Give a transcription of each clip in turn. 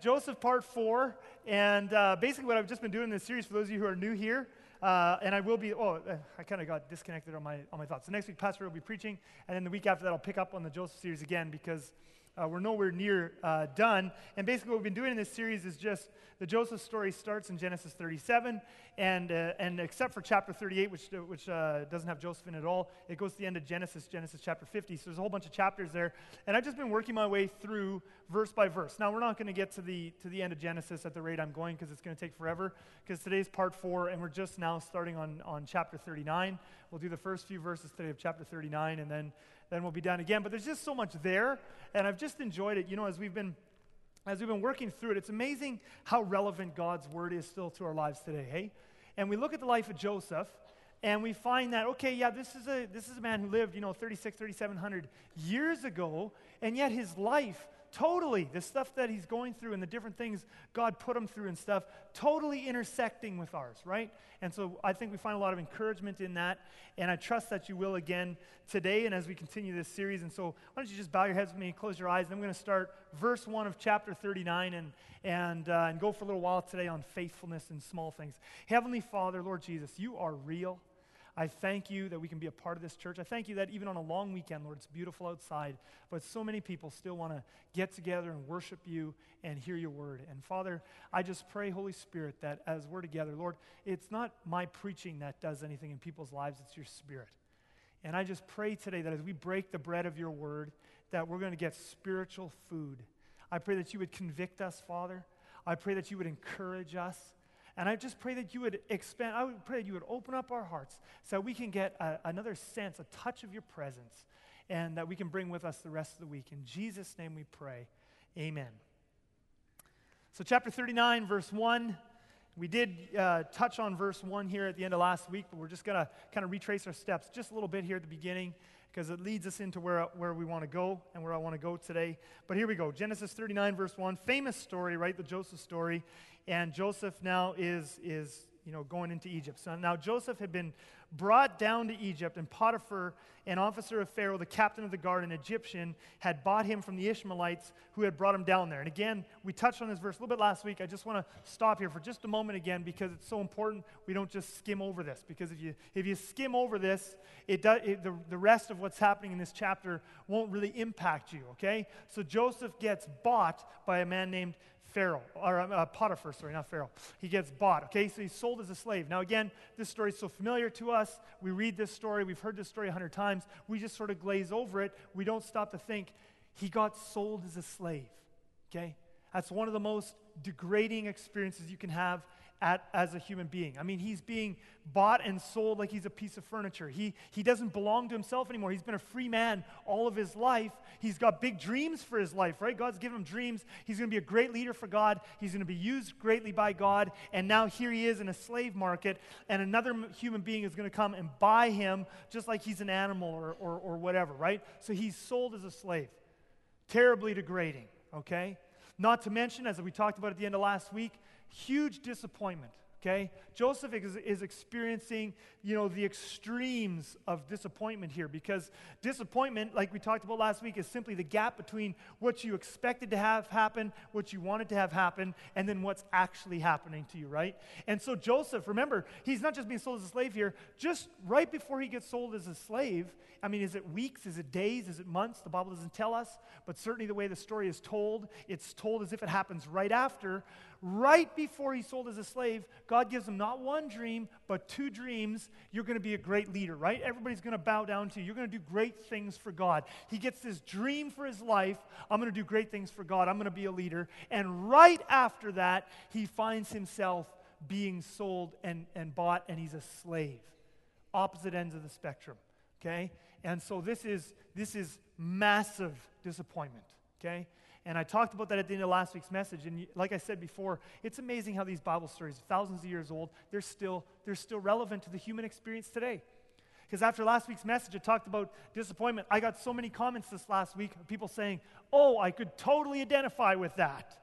Joseph part four. And uh, basically, what I've just been doing in this series, for those of you who are new here, uh, and I will be, oh, uh, I kind of got disconnected on my, on my thoughts. So next week, Pastor will be preaching. And then the week after that, I'll pick up on the Joseph series again because uh, we're nowhere near uh, done. And basically, what we've been doing in this series is just the Joseph story starts in Genesis 37, and, uh, and except for chapter 38, which, uh, which uh, doesn't have Joseph in at all, it goes to the end of Genesis, Genesis chapter 50. So there's a whole bunch of chapters there. And I've just been working my way through verse by verse. Now, we're not going to get to the, to the end of Genesis at the rate I'm going because it's going to take forever, because today's part four, and we're just now starting on, on chapter 39. We'll do the first few verses today of chapter 39, and then then we'll be done again. But there's just so much there, and I've just enjoyed it. You know, as we've been as we've been working through it, it's amazing how relevant God's word is still to our lives today. Hey, and we look at the life of Joseph, and we find that okay, yeah, this is a this is a man who lived, you know, 36, 3700 years ago, and yet his life totally the stuff that he's going through and the different things god put him through and stuff totally intersecting with ours right? And so i think we find a lot of encouragement in that and i trust that you will again today and as we continue this series. And so why don't you just bow your heads with me close your eyes and i'm going to start verse 1 of chapter 39 and and uh, and go for a little while today on faithfulness and small things. Heavenly father lord jesus you are real I thank you that we can be a part of this church. I thank you that even on a long weekend, Lord, it's beautiful outside, but so many people still want to get together and worship you and hear your word. And Father, I just pray, Holy Spirit, that as we're together, Lord, it's not my preaching that does anything in people's lives, it's your spirit. And I just pray today that as we break the bread of your word, that we're going to get spiritual food. I pray that you would convict us, Father. I pray that you would encourage us. And I just pray that you would expand, I would pray that you would open up our hearts so we can get a, another sense, a touch of your presence, and that we can bring with us the rest of the week. In Jesus' name we pray. Amen. So, chapter 39, verse 1. We did uh, touch on verse 1 here at the end of last week, but we're just going to kind of retrace our steps just a little bit here at the beginning because it leads us into where, where we want to go and where I want to go today. But here we go Genesis 39, verse 1. Famous story, right? The Joseph story and Joseph now is, is you know, going into Egypt. So now Joseph had been brought down to Egypt, and Potiphar, an officer of Pharaoh, the captain of the guard, an Egyptian, had bought him from the Ishmaelites who had brought him down there. And again, we touched on this verse a little bit last week. I just want to stop here for just a moment again because it's so important we don't just skim over this. Because if you, if you skim over this, it it, the, the rest of what's happening in this chapter won't really impact you, okay? So Joseph gets bought by a man named Pharaoh, or uh, Potiphar, sorry, not Pharaoh. He gets bought, okay? So he's sold as a slave. Now, again, this story is so familiar to us. We read this story, we've heard this story a hundred times. We just sort of glaze over it. We don't stop to think, he got sold as a slave, okay? That's one of the most degrading experiences you can have at, as a human being. I mean, he's being bought and sold like he's a piece of furniture. He, he doesn't belong to himself anymore. He's been a free man all of his life. He's got big dreams for his life, right? God's given him dreams. He's going to be a great leader for God. He's going to be used greatly by God. And now here he is in a slave market, and another human being is going to come and buy him just like he's an animal or, or, or whatever, right? So he's sold as a slave. Terribly degrading, okay? Not to mention, as we talked about at the end of last week, huge disappointment okay? Joseph is, is, experiencing you know the extremes of disappointment here because disappointment like we talked about last week is simply the gap between what you expected to have happen what you wanted to have happen and then what's actually happening to you right? And so joseph remember he's not just being sold as a slave here. Just right before he gets sold as a slave i mean is it weeks? Is it days? Is it months? The bible doesn't tell us but certainly the way the story is told it's told as if it happens right after right before he's sold as a slave, God gives him not one dream, but two dreams. You're going to be a great leader, right? Everybody's going to bow down to you. You're going to do great things for God. He gets this dream for his life. I'm going to do great things for God. I'm going to be a leader. And right after that, he finds himself being sold and, and bought, and he's a slave. Opposite ends of the spectrum, okay? And so this is, this is massive disappointment, okay? And I talked about that at the end of last week's message. And like I said before, it's amazing how these Bible stories, thousands of years old, they're still, they're still relevant to the human experience today. Because after last week's message, I talked about disappointment. I got so many comments this last week of people saying, Oh, I could totally identify with that.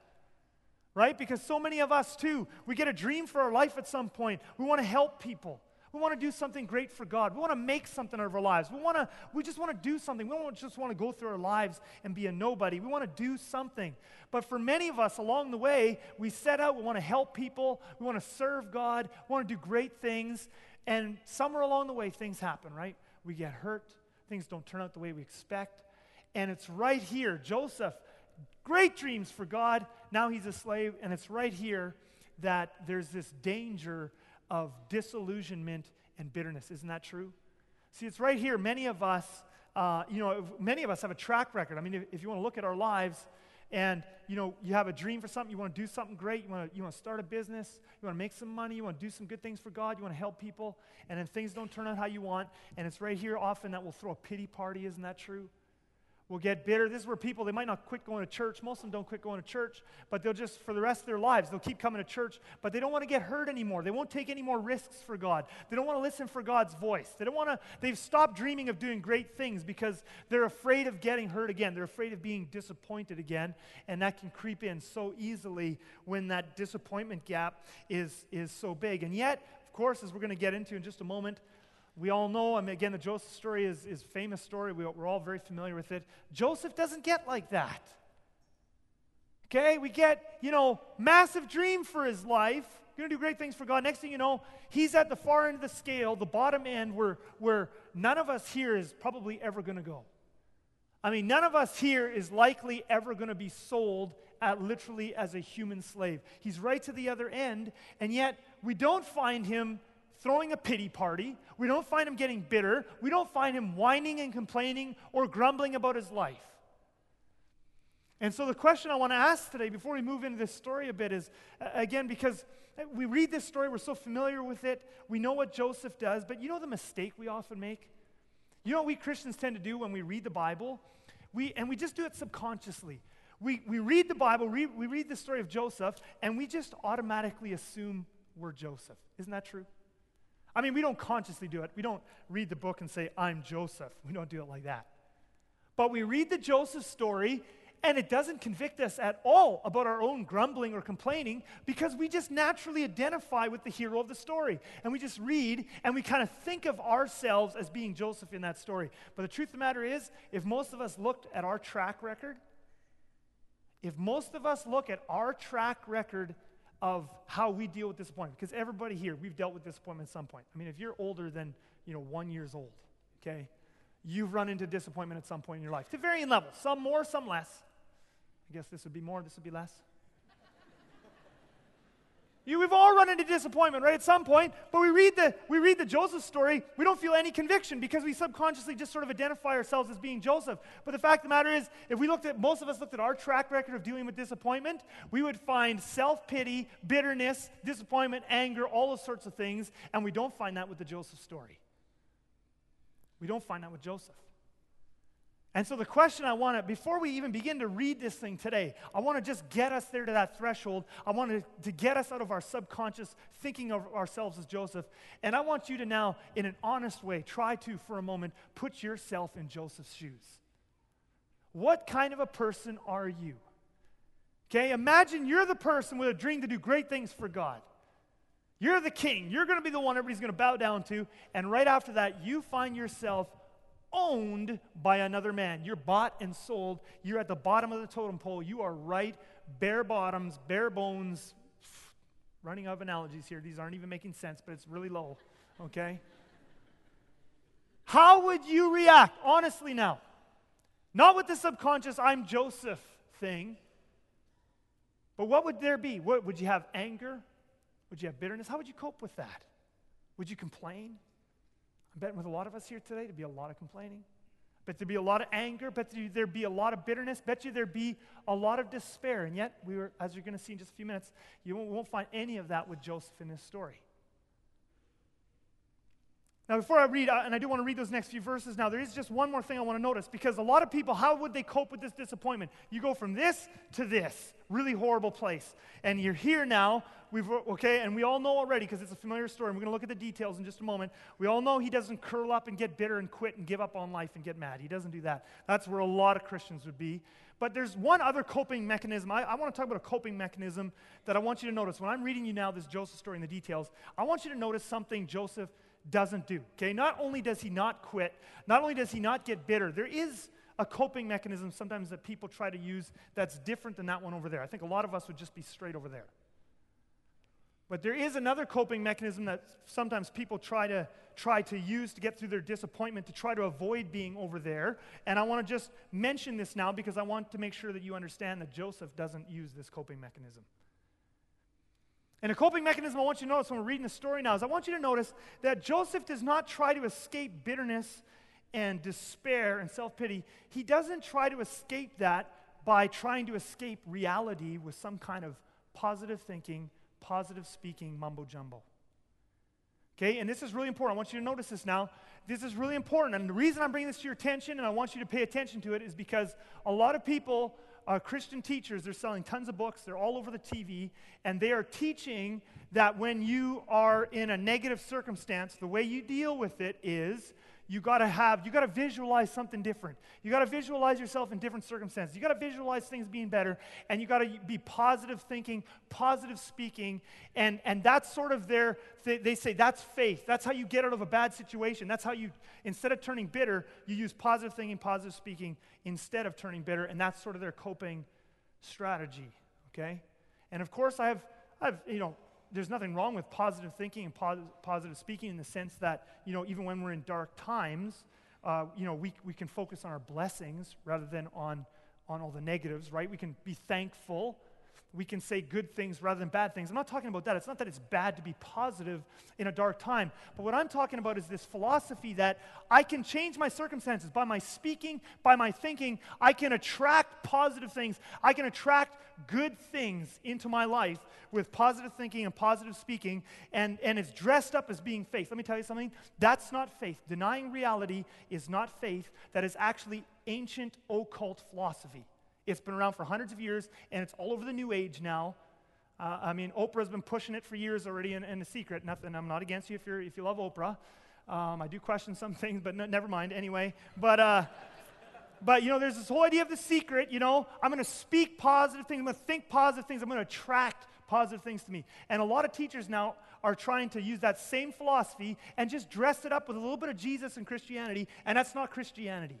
Right? Because so many of us, too, we get a dream for our life at some point. We want to help people. We want to do something great for God. We want to make something out of our lives. We, want to, we just want to do something. We don't just want to go through our lives and be a nobody. We want to do something. But for many of us along the way, we set out, we want to help people, we want to serve God, we want to do great things. And somewhere along the way, things happen, right? We get hurt, things don't turn out the way we expect. And it's right here. Joseph, great dreams for God. Now he's a slave. And it's right here that there's this danger of disillusionment and bitterness. Isn't that true? See, it's right here. Many of us, uh, you know, many of us have a track record. I mean, if, if you want to look at our lives, and you know you have a dream for something you want to do something great you want to, you want to start a business you want to make some money you want to do some good things for god you want to help people and then things don't turn out how you want and it's right here often that we'll throw a pity party isn't that true will get bitter. This is where people, they might not quit going to church. Most of them don't quit going to church, but they'll just, for the rest of their lives, they'll keep coming to church, but they don't want to get hurt anymore. They won't take any more risks for God. They don't want to listen for God's voice. They don't want to, they've stopped dreaming of doing great things because they're afraid of getting hurt again. They're afraid of being disappointed again, and that can creep in so easily when that disappointment gap is, is so big. And yet, of course, as we're going to get into in just a moment, we all know, I mean, again, the Joseph story is, is famous story. We, we're all very familiar with it. Joseph doesn't get like that. Okay, we get, you know, massive dream for his life. Gonna do great things for God. Next thing you know, he's at the far end of the scale, the bottom end, where, where none of us here is probably ever gonna go. I mean, none of us here is likely ever gonna be sold at literally as a human slave. He's right to the other end, and yet we don't find him throwing a pity party. We don't find him getting bitter. We don't find him whining and complaining or grumbling about his life. And so, the question I want to ask today, before we move into this story a bit, is again, because we read this story, we're so familiar with it, we know what Joseph does, but you know the mistake we often make? You know what we Christians tend to do when we read the Bible? We, and we just do it subconsciously. We, we read the Bible, we, we read the story of Joseph, and we just automatically assume we're Joseph. Isn't that true? I mean, we don't consciously do it. We don't read the book and say, I'm Joseph. We don't do it like that. But we read the Joseph story, and it doesn't convict us at all about our own grumbling or complaining because we just naturally identify with the hero of the story. And we just read and we kind of think of ourselves as being Joseph in that story. But the truth of the matter is, if most of us looked at our track record, if most of us look at our track record of how we deal with disappointment. Because everybody here, we've dealt with disappointment at some point. I mean, if you're older than, you know, one years old, okay, you've run into disappointment at some point in your life to varying levels. Some more, some less. I guess this would be more, this would be less. You, we've all run into disappointment, right, at some point, but we read, the, we read the Joseph story, we don't feel any conviction because we subconsciously just sort of identify ourselves as being Joseph. But the fact of the matter is, if we looked at, most of us looked at our track record of dealing with disappointment, we would find self pity, bitterness, disappointment, anger, all those sorts of things, and we don't find that with the Joseph story. We don't find that with Joseph. And so, the question I want to, before we even begin to read this thing today, I want to just get us there to that threshold. I want to, get us out of our subconscious thinking of ourselves as Joseph. And I want you to now, in an honest way, try to, for a moment, put yourself in Joseph's shoes. What kind of a person are you? Okay, imagine you're the person with a dream to do great things for God. You're the king. You're going to be the one everybody's going to bow down to. And right after that, you find yourself owned by another man. You're bought and sold. You're at the bottom of the totem pole. You are right, bare bottoms, bare bones. Running out of analogies here. These aren't even making sense, but it's really low. Okay? How would you react, honestly, now? Not with the subconscious, I'm Joseph thing, but what would there be? What, would you have anger? Would you have bitterness? How would you cope with that? Would you complain? I bet with a lot of us here today, there'd be a lot of complaining. Bet there'd be a lot of anger. Bet there'd be a lot of bitterness. Bet you there'd be a lot of despair. And yet, we were, as you're going to see in just a few minutes, you won't, won't find any of that with Joseph in this story. Now, before I read, uh, and I do want to read those next few verses now, there is just one more thing I want to notice because a lot of people, how would they cope with this disappointment? You go from this to this really horrible place. And you're here now, we've, okay, and we all know already because it's a familiar story, and we're going to look at the details in just a moment. We all know he doesn't curl up and get bitter and quit and give up on life and get mad. He doesn't do that. That's where a lot of Christians would be. But there's one other coping mechanism. I, I want to talk about a coping mechanism that I want you to notice. When I'm reading you now this Joseph story and the details, I want you to notice something Joseph doesn't do. Okay? Not only does he not quit, not only does he not get bitter, there is a coping mechanism sometimes that people try to use that's different than that one over there. I think a lot of us would just be straight over there. But there is another coping mechanism that sometimes people try to try to use to get through their disappointment to try to avoid being over there. And I want to just mention this now because I want to make sure that you understand that Joseph doesn't use this coping mechanism. And a coping mechanism I want you to notice when we're reading the story now is I want you to notice that Joseph does not try to escape bitterness and despair and self pity. He doesn't try to escape that by trying to escape reality with some kind of positive thinking positive speaking mumbo jumbo. Okay, and this is really important. I want you to notice this now. This is really important. And the reason I'm bringing this to your attention and I want you to pay attention to it is because a lot of people, uh, Christian teachers, they're selling tons of books, they're all over the TV, and they are teaching that when you are in a negative circumstance, the way you deal with it is you got to have, you got to visualize something different. You got to visualize yourself in different circumstances. You got to visualize things being better, and you got to be positive thinking, positive speaking, and, and that's sort of their, they, they say that's faith. That's how you get out of a bad situation. That's how you, instead of turning bitter, you use positive thinking, positive speaking instead of turning bitter, and that's sort of their coping strategy, okay? And of course, I have, I have, you know, there's nothing wrong with positive thinking and pos- positive speaking in the sense that, you know, even when we're in dark times, uh, you know, we, we can focus on our blessings rather than on, on all the negatives, right? We can be thankful we can say good things rather than bad things. I'm not talking about that. It's not that it's bad to be positive in a dark time. But what I'm talking about is this philosophy that I can change my circumstances by my speaking, by my thinking. I can attract positive things. I can attract good things into my life with positive thinking and positive speaking. And, and it's dressed up as being faith. Let me tell you something. That's not faith. Denying reality is not faith. That is actually ancient occult philosophy. It's been around for hundreds of years, and it's all over the new age now. Uh, I mean, Oprah's been pushing it for years already, and, and the secret. Nothing. I'm not against you if, you're, if you love Oprah. Um, I do question some things, but never mind. Anyway, but uh, but you know, there's this whole idea of the secret. You know, I'm going to speak positive things. I'm going to think positive things. I'm going to attract positive things to me. And a lot of teachers now are trying to use that same philosophy and just dress it up with a little bit of Jesus and Christianity, and that's not Christianity.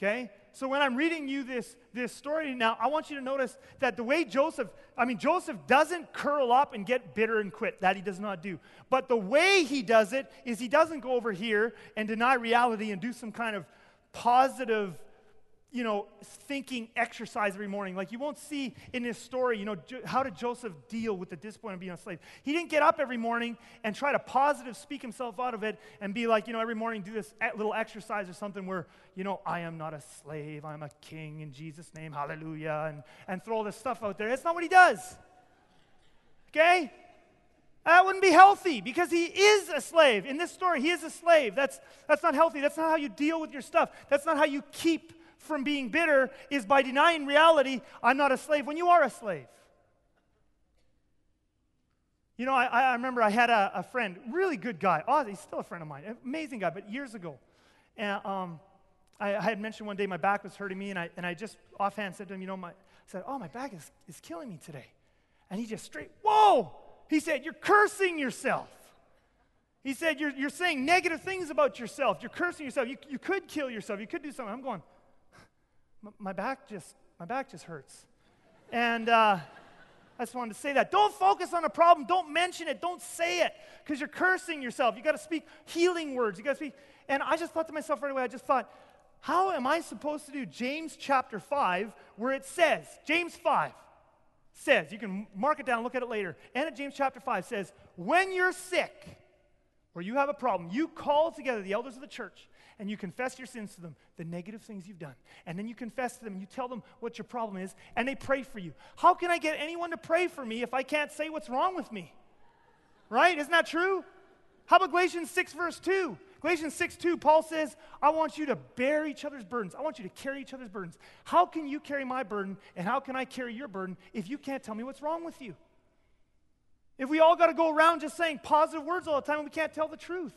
Okay? So when I'm reading you this, this story now, I want you to notice that the way Joseph, I mean, Joseph doesn't curl up and get bitter and quit. That he does not do. But the way he does it is he doesn't go over here and deny reality and do some kind of positive you know, thinking exercise every morning. Like you won't see in this story, you know, jo- how did Joseph deal with the discipline of being a slave? He didn't get up every morning and try to positive speak himself out of it and be like, you know, every morning do this little exercise or something where, you know, I am not a slave, I'm a king in Jesus' name, hallelujah, and, and throw all this stuff out there. That's not what he does. Okay? That wouldn't be healthy because he is a slave. In this story, he is a slave. That's, that's not healthy. That's not how you deal with your stuff. That's not how you keep from being bitter is by denying reality, I'm not a slave when you are a slave. You know, I, I remember I had a, a, friend, really good guy. Oh, he's still a friend of mine, amazing guy, but years ago. And um, I, I, had mentioned one day my back was hurting me, and I, and I just offhand said to him, You know, my, I said, Oh, my back is, is killing me today. And he just straight, Whoa! He said, You're cursing yourself. He said, You're, you're saying negative things about yourself. You're cursing yourself. You, you could kill yourself. You could do something. I'm going, my back just, my back just hurts. And uh, I just wanted to say that. Don't focus on the problem. Don't mention it. Don't say it because you're cursing yourself. You got to speak healing words. You got to speak. And I just thought to myself right away, I just thought, how am I supposed to do James chapter 5 where it says, James 5 says, you can mark it down, look at it later. And at James chapter 5 says, when you're sick or you have a problem, you call together the elders of the church and you confess your sins to them, the negative things you've done. And then you confess to them and you tell them what your problem is, and they pray for you. How can I get anyone to pray for me if I can't say what's wrong with me? Right? Isn't that true? How about Galatians 6, verse 2? Galatians 6 2, Paul says, I want you to bear each other's burdens. I want you to carry each other's burdens. How can you carry my burden and how can I carry your burden if you can't tell me what's wrong with you? If we all got to go around just saying positive words all the time and we can't tell the truth.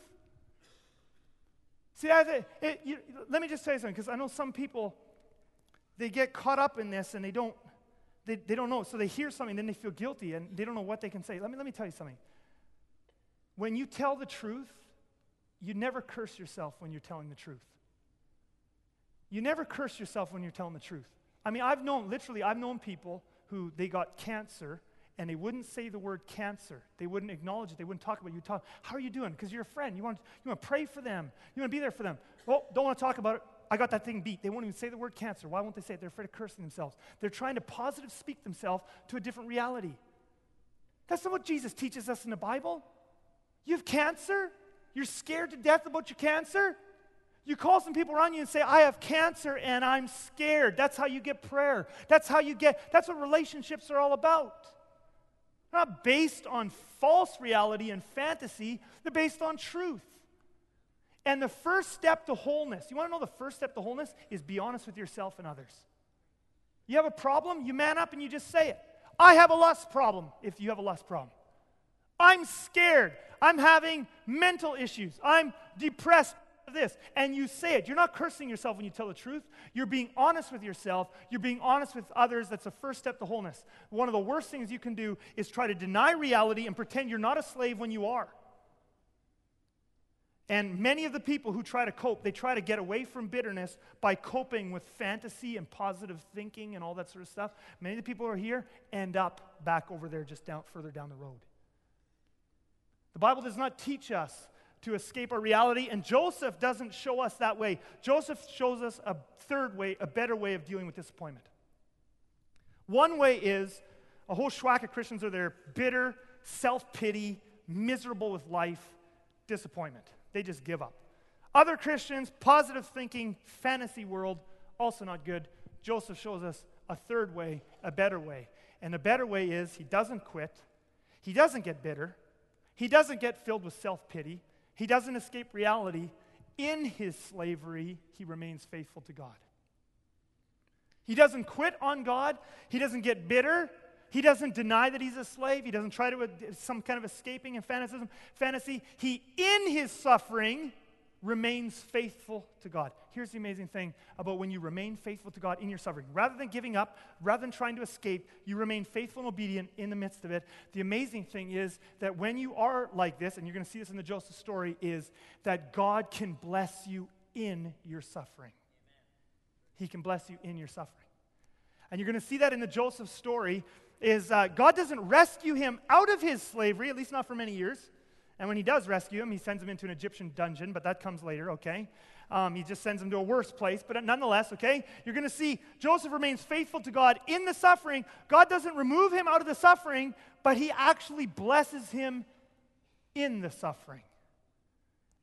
See, it, you, let me just say something, because I know some people, they get caught up in this and they don't, they, they don't know. So they hear something, then they feel guilty, and they don't know what they can say. Let me, let me tell you something. when you tell the truth, you never curse yourself when you're telling the truth. You never curse yourself when you're telling the truth. I mean, I've known, literally, I've known people who they got cancer and they wouldn't say the word cancer. They wouldn't acknowledge it. They wouldn't talk about it. You talk, how are you doing? Because you're a friend. You want, you want to pray for them. You want to be there for them. Well, don't want to talk about it. I got that thing beat. They won't even say the word cancer. Why won't they say it? They're afraid of cursing themselves. They're trying to positive speak themselves to a different reality. That's not what Jesus teaches us in the Bible. You have cancer? You're scared to death about your cancer? You call some people around you and say, I have cancer and I'm scared. That's how you get prayer. That's how you get, that's what relationships are all about. They're not based on false reality and fantasy, they're based on truth. And the first step to wholeness, you want to know the first step to wholeness is be honest with yourself and others. You have a problem, you man up and you just say it. I have a lust problem if you have a lust problem. I'm scared. I'm having mental issues. I'm depressed. This, and you say it. You're not cursing yourself when you tell the truth. You're being honest with yourself. You're being honest with others. That's the first step to wholeness. One of the worst things you can do is try to deny reality and pretend you're not a slave when you are. And many of the people who try to cope, they try to get away from bitterness by coping with fantasy and positive thinking and all that sort of stuff. Many of the people who are here end up back over there just down further down the road. The Bible does not teach us to escape our reality, and Joseph doesn't show us that way. Joseph shows us a third way, a better way of dealing with disappointment. One way is a whole schwack of Christians are there bitter, self pity, miserable with life, disappointment. They just give up. Other Christians, positive thinking, fantasy world, also not good. Joseph shows us a third way, a better way. And the better way is he doesn't quit, he doesn't get bitter, he doesn't get filled with self pity, he doesn't escape reality. In his slavery, he remains faithful to God. He doesn't quit on God, he doesn't get bitter. He doesn't deny that he's a slave. He doesn't try to some kind of escaping and. Fantasy. He, in his suffering, remains faithful to God. Here's the amazing thing about when you remain faithful to God in your suffering. Rather than giving up, rather than trying to escape, you remain faithful and obedient in the midst of it. The amazing thing is that when you are like this, and you're going to see this in the Joseph story, is that God can bless you in your suffering. He can bless you in your suffering. And you're going to see that in the Joseph story is uh, God doesn't rescue him out of his slavery, at least not for many years. And when he does rescue him, he sends him into an Egyptian dungeon, but that comes later, okay? Um, he just sends him to a worse place, but nonetheless, okay? You're going to see Joseph remains faithful to God in the suffering. God doesn't remove him out of the suffering, but he actually blesses him in the suffering.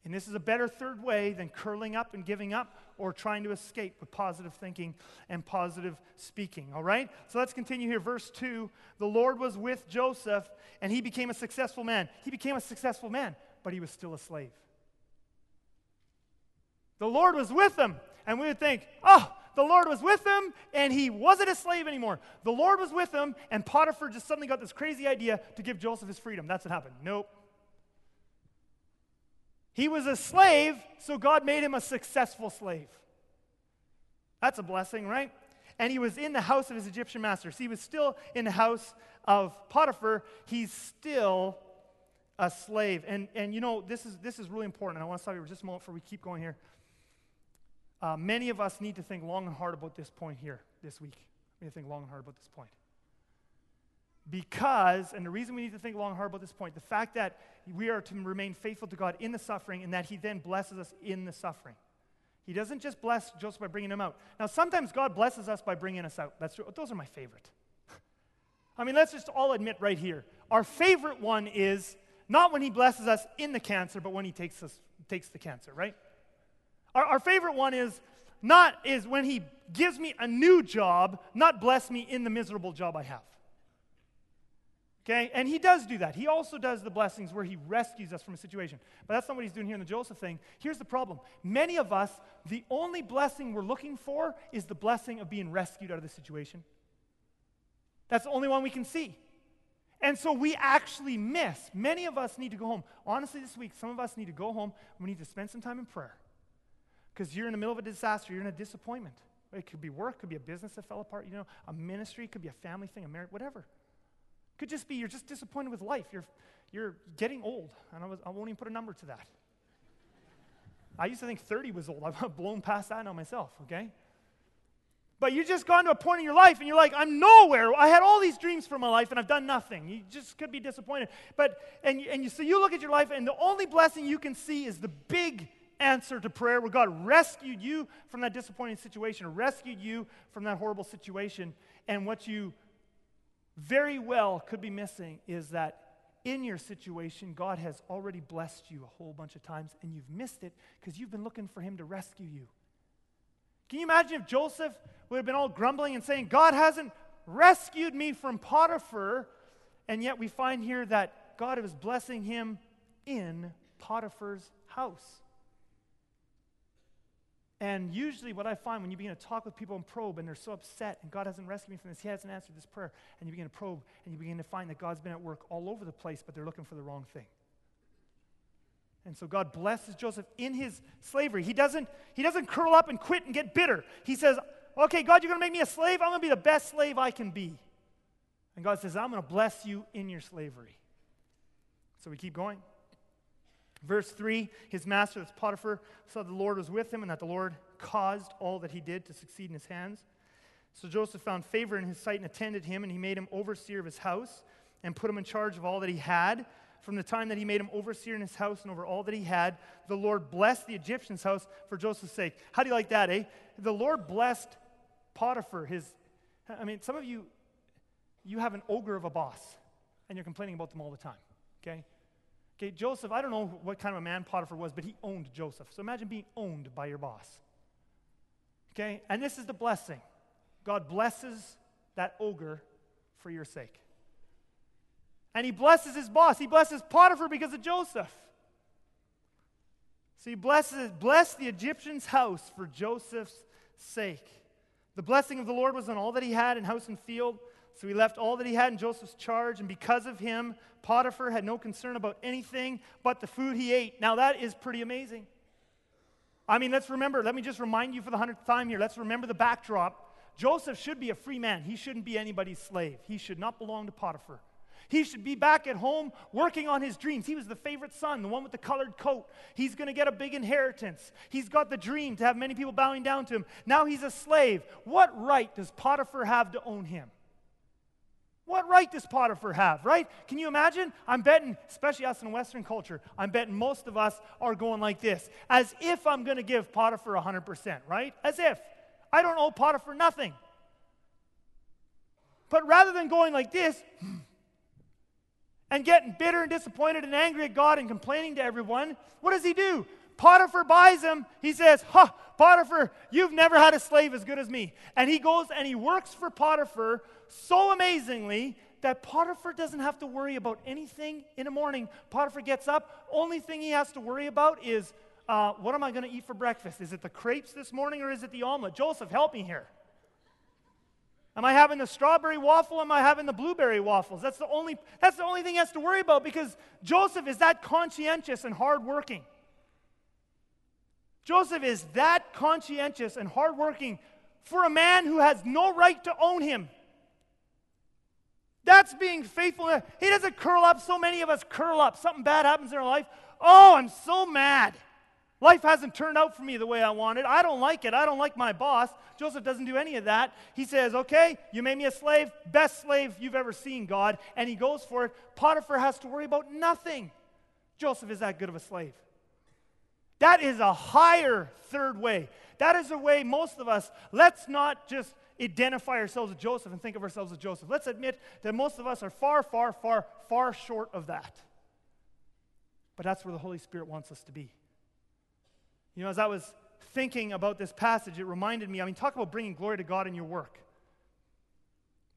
And this is a better third way than curling up and giving up or trying to escape with positive thinking and positive speaking. All right? So let's continue here. Verse 2 The Lord was with Joseph, and he became a successful man. He became a successful man, but he was still a slave. The Lord was with him, and we would think, oh, the Lord was with him, and he wasn't a slave anymore. The Lord was with him, and Potiphar just suddenly got this crazy idea to give Joseph his freedom. That's what happened. Nope. He was a slave, so God made him a successful slave. That's a blessing, right? And he was in the house of his Egyptian masters. He was still in the house of Potiphar. He's still a slave. And, and you know, this is, this is really important. And I want to stop here just a moment before we keep going here. Uh, many of us need to think long and hard about this point here this week. We need to think long and hard about this point. Because, and the reason we need to think long and hard about this point, the fact that we are to remain faithful to God in the suffering and that He then blesses us in the suffering. He doesn't just bless Joseph by bringing him out. Now, sometimes God blesses us by bringing us out. That's, those are my favorite. I mean, let's just all admit right here. Our favorite one is not when He blesses us in the cancer, but when He takes, us, takes the cancer, right? Our, our favorite one is not is when He gives me a new job, not bless me in the miserable job I have. Okay? And he does do that. He also does the blessings where he rescues us from a situation. But that's not what he's doing here in the Joseph thing. Here's the problem many of us, the only blessing we're looking for is the blessing of being rescued out of the situation. That's the only one we can see. And so we actually miss. Many of us need to go home. Honestly, this week, some of us need to go home. We need to spend some time in prayer. Because you're in the middle of a disaster, you're in a disappointment. It could be work, could be a business that fell apart, you know, a ministry, could be a family thing, a marriage, whatever. Could just be you're just disappointed with life. You're, you're getting old. And I, was, I won't even put a number to that. I used to think 30 was old. I've blown past that now myself, okay? But you just gone to a point in your life and you're like, I'm nowhere. I had all these dreams for my life and I've done nothing. You just could be disappointed. But, and, and you, so you look at your life and the only blessing you can see is the big answer to prayer where God rescued you from that disappointing situation, rescued you from that horrible situation. And what you very well could be missing is that in your situation, God has already blessed you a whole bunch of times and you've missed it because you've been looking for Him to rescue you. Can you imagine if Joseph would have been all grumbling and saying, God hasn't rescued me from Potiphar, and yet we find here that God was blessing him in Potiphar's house. And usually, what I find when you begin to talk with people and probe, and they're so upset, and God hasn't rescued me from this, He hasn't answered this prayer, and you begin to probe, and you begin to find that God's been at work all over the place, but they're looking for the wrong thing. And so God blesses Joseph in his slavery. He doesn't, he doesn't curl up and quit and get bitter. He says, Okay, God, you're going to make me a slave? I'm going to be the best slave I can be. And God says, I'm going to bless you in your slavery. So we keep going. Verse 3 His master, that's Potiphar, saw the Lord was with him and that the Lord caused all that he did to succeed in his hands. So Joseph found favor in his sight and attended him, and he made him overseer of his house and put him in charge of all that he had from the time that he made him overseer in his house and over all that he had, the Lord blessed the Egyptian's house for Joseph's sake. How do you like that, eh? The Lord blessed Potiphar, his. I mean, some of you, you have an ogre of a boss, and you're complaining about them all the time, okay? Okay, Joseph, I don't know what kind of a man Potiphar was, but he owned Joseph. So imagine being owned by your boss. Okay? And this is the blessing God blesses that ogre for your sake. And he blesses his boss. He blesses Potiphar because of Joseph. So he blesses, blessed the Egyptian's house for Joseph's sake. The blessing of the Lord was on all that he had in house and field. So he left all that he had in Joseph's charge, and because of him, Potiphar had no concern about anything but the food he ate. Now, that is pretty amazing. I mean, let's remember, let me just remind you for the hundredth time here. Let's remember the backdrop. Joseph should be a free man. He shouldn't be anybody's slave. He should not belong to Potiphar. He should be back at home working on his dreams. He was the favorite son, the one with the colored coat. He's going to get a big inheritance. He's got the dream to have many people bowing down to him. Now he's a slave. What right does Potiphar have to own him? What right does Potiphar have, right? Can you imagine? I'm betting, especially us in Western culture, I'm betting most of us are going like this as if I'm going to give Potiphar 100%, right? As if. I don't owe Potiphar nothing. But rather than going like this, and getting bitter and disappointed and angry at God and complaining to everyone, what does he do? Potiphar buys him. He says, Ha, Potiphar, you've never had a slave as good as me. And he goes and he works for Potiphar so amazingly that Potiphar doesn't have to worry about anything in the morning. Potiphar gets up. Only thing he has to worry about is, uh, what am I going to eat for breakfast? Is it the crepes this morning or is it the omelet? Joseph, help me here. Am I having the strawberry waffle? Am I having the blueberry waffles? That's the only, that's the only thing he has to worry about because Joseph is that conscientious and hardworking. Joseph is that conscientious and hardworking for a man who has no right to own him. That's being faithful. He doesn't curl up. So many of us curl up. Something bad happens in our life. Oh, I'm so mad. Life hasn't turned out for me the way I wanted. I don't like it. I don't like my boss. Joseph doesn't do any of that. He says, Okay, you made me a slave, best slave you've ever seen, God. And he goes for it. Potiphar has to worry about nothing. Joseph is that good of a slave. That is a higher third way. That is a way most of us, let's not just identify ourselves with Joseph and think of ourselves as Joseph. Let's admit that most of us are far, far, far, far short of that. But that's where the Holy Spirit wants us to be. You know, as I was thinking about this passage, it reminded me I mean, talk about bringing glory to God in your work.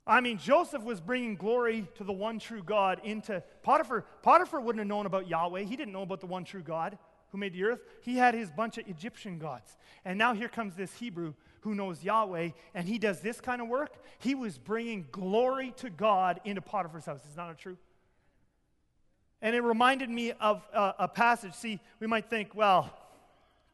I mean, Joseph was bringing glory to the one true God into Potiphar. Potiphar wouldn't have known about Yahweh. He didn't know about the one true God who made the earth. He had his bunch of Egyptian gods. And now here comes this Hebrew who knows Yahweh, and he does this kind of work. He was bringing glory to God into Potiphar's house. Is not true? And it reminded me of a, a passage. See, we might think, well,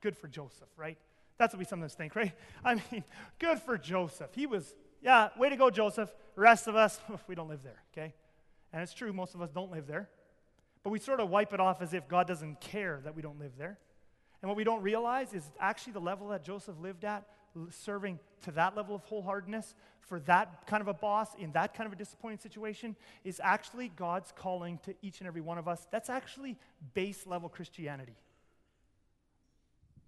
Good for Joseph, right? That's what we sometimes think, right? I mean, good for Joseph. He was, yeah, way to go, Joseph. The rest of us, we don't live there, okay? And it's true, most of us don't live there. But we sort of wipe it off as if God doesn't care that we don't live there. And what we don't realize is actually the level that Joseph lived at, serving to that level of wholeheartedness for that kind of a boss in that kind of a disappointing situation, is actually God's calling to each and every one of us. That's actually base level Christianity.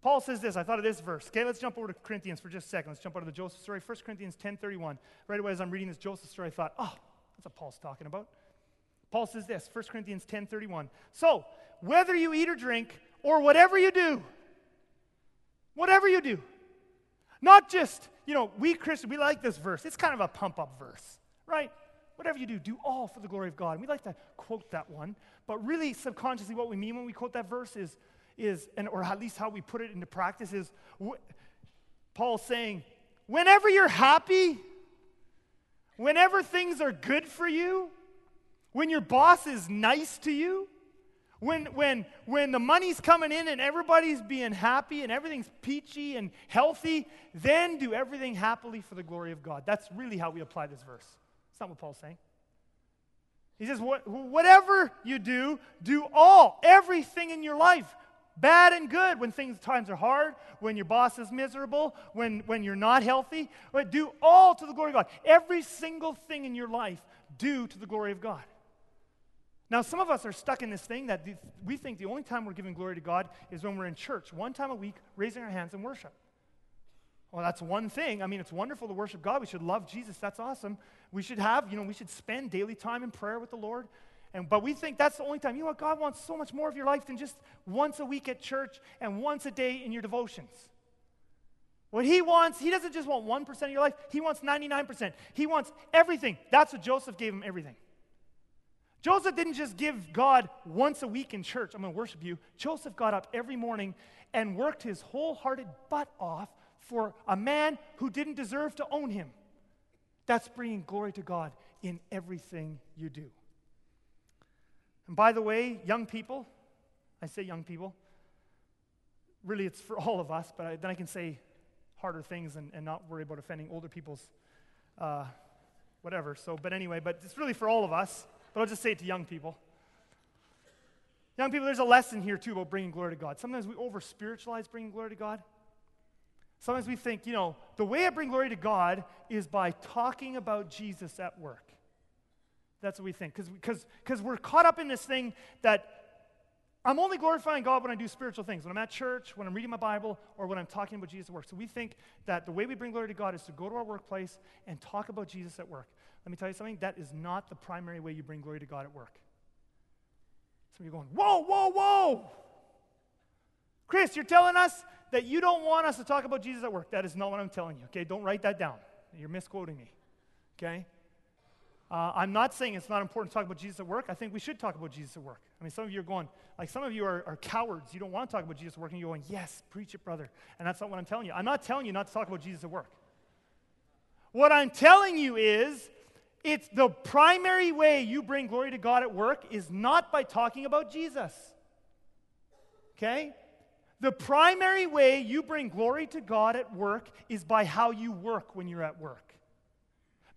Paul says this. I thought of this verse. Okay, let's jump over to Corinthians for just a second. Let's jump out of the Joseph story. 1 Corinthians 10.31. Right away as I'm reading this Joseph story, I thought, oh, that's what Paul's talking about. Paul says this, 1 Corinthians 10.31. So, whether you eat or drink, or whatever you do, whatever you do, not just, you know, we Christians, we like this verse. It's kind of a pump up verse, right? Whatever you do, do all for the glory of God. And we like to quote that one, but really subconsciously, what we mean when we quote that verse is, is and, or at least how we put it into practice is wh- Paul saying, whenever you're happy, whenever things are good for you, when your boss is nice to you, when, when, when the money's coming in and everybody's being happy and everything's peachy and healthy, then do everything happily for the glory of God. That's really how we apply this verse. It's not what Paul's saying. He says, what, whatever you do, do all, everything in your life, bad and good, when things, times are hard, when your boss is miserable, when, when you're not healthy, but do all to the glory of God. Every single thing in your life, do to the glory of God. Now, some of us are stuck in this thing that we think the only time we're giving glory to God is when we're in church, one time a week, raising our hands in worship. Well, that's one thing. I mean, it's wonderful to worship God. We should love Jesus. That's awesome. We should have, you know, we should spend daily time in prayer with the Lord. And, but we think that's the only time. You know what? God wants so much more of your life than just once a week at church and once a day in your devotions. What he wants, he doesn't just want 1% of your life, he wants 99%. He wants everything. That's what Joseph gave him everything. Joseph didn't just give God once a week in church, I'm going to worship you. Joseph got up every morning and worked his wholehearted butt off for a man who didn't deserve to own him. That's bringing glory to God in everything you do. And by the way, young people, I say young people, really it's for all of us, but I, then I can say harder things and, and, not worry about offending older people's uh, whatever. So, but anyway, but it's really for all of us. But I'll just say it to young people. Young people, there's a lesson here too about bringing glory to God. Sometimes we over spiritualize bringing glory to God. Sometimes we think, you know, the way I bring glory to God is by talking about Jesus at work. That's what we think. Because we're caught up in this thing that I'm only glorifying God when I do spiritual things, when I'm at church, when I'm reading my Bible, or when I'm talking about Jesus at work. So we think that the way we bring glory to God is to go to our workplace and talk about Jesus at work. Let me tell you something, that is not the primary way you bring glory to God at work. Some of you are going, whoa, whoa, whoa! Chris, you're telling us that you don't want us to talk about Jesus at work. That is not what I'm telling you, okay? Don't write that down. You're misquoting me, okay? Uh, I'm not saying it's not important to talk about Jesus at work. I think we should talk about Jesus at work. I mean, some of you are going, like, some of you are, are cowards. You don't want to talk about Jesus at work, and you're going, yes, preach it, brother. And that's not what I'm telling you. I'm not telling you not to talk about Jesus at work. What I'm telling you is it's the primary way you bring glory to God at work is not by talking about Jesus. Okay? The primary way you bring glory to God at work is by how you work when you're at work.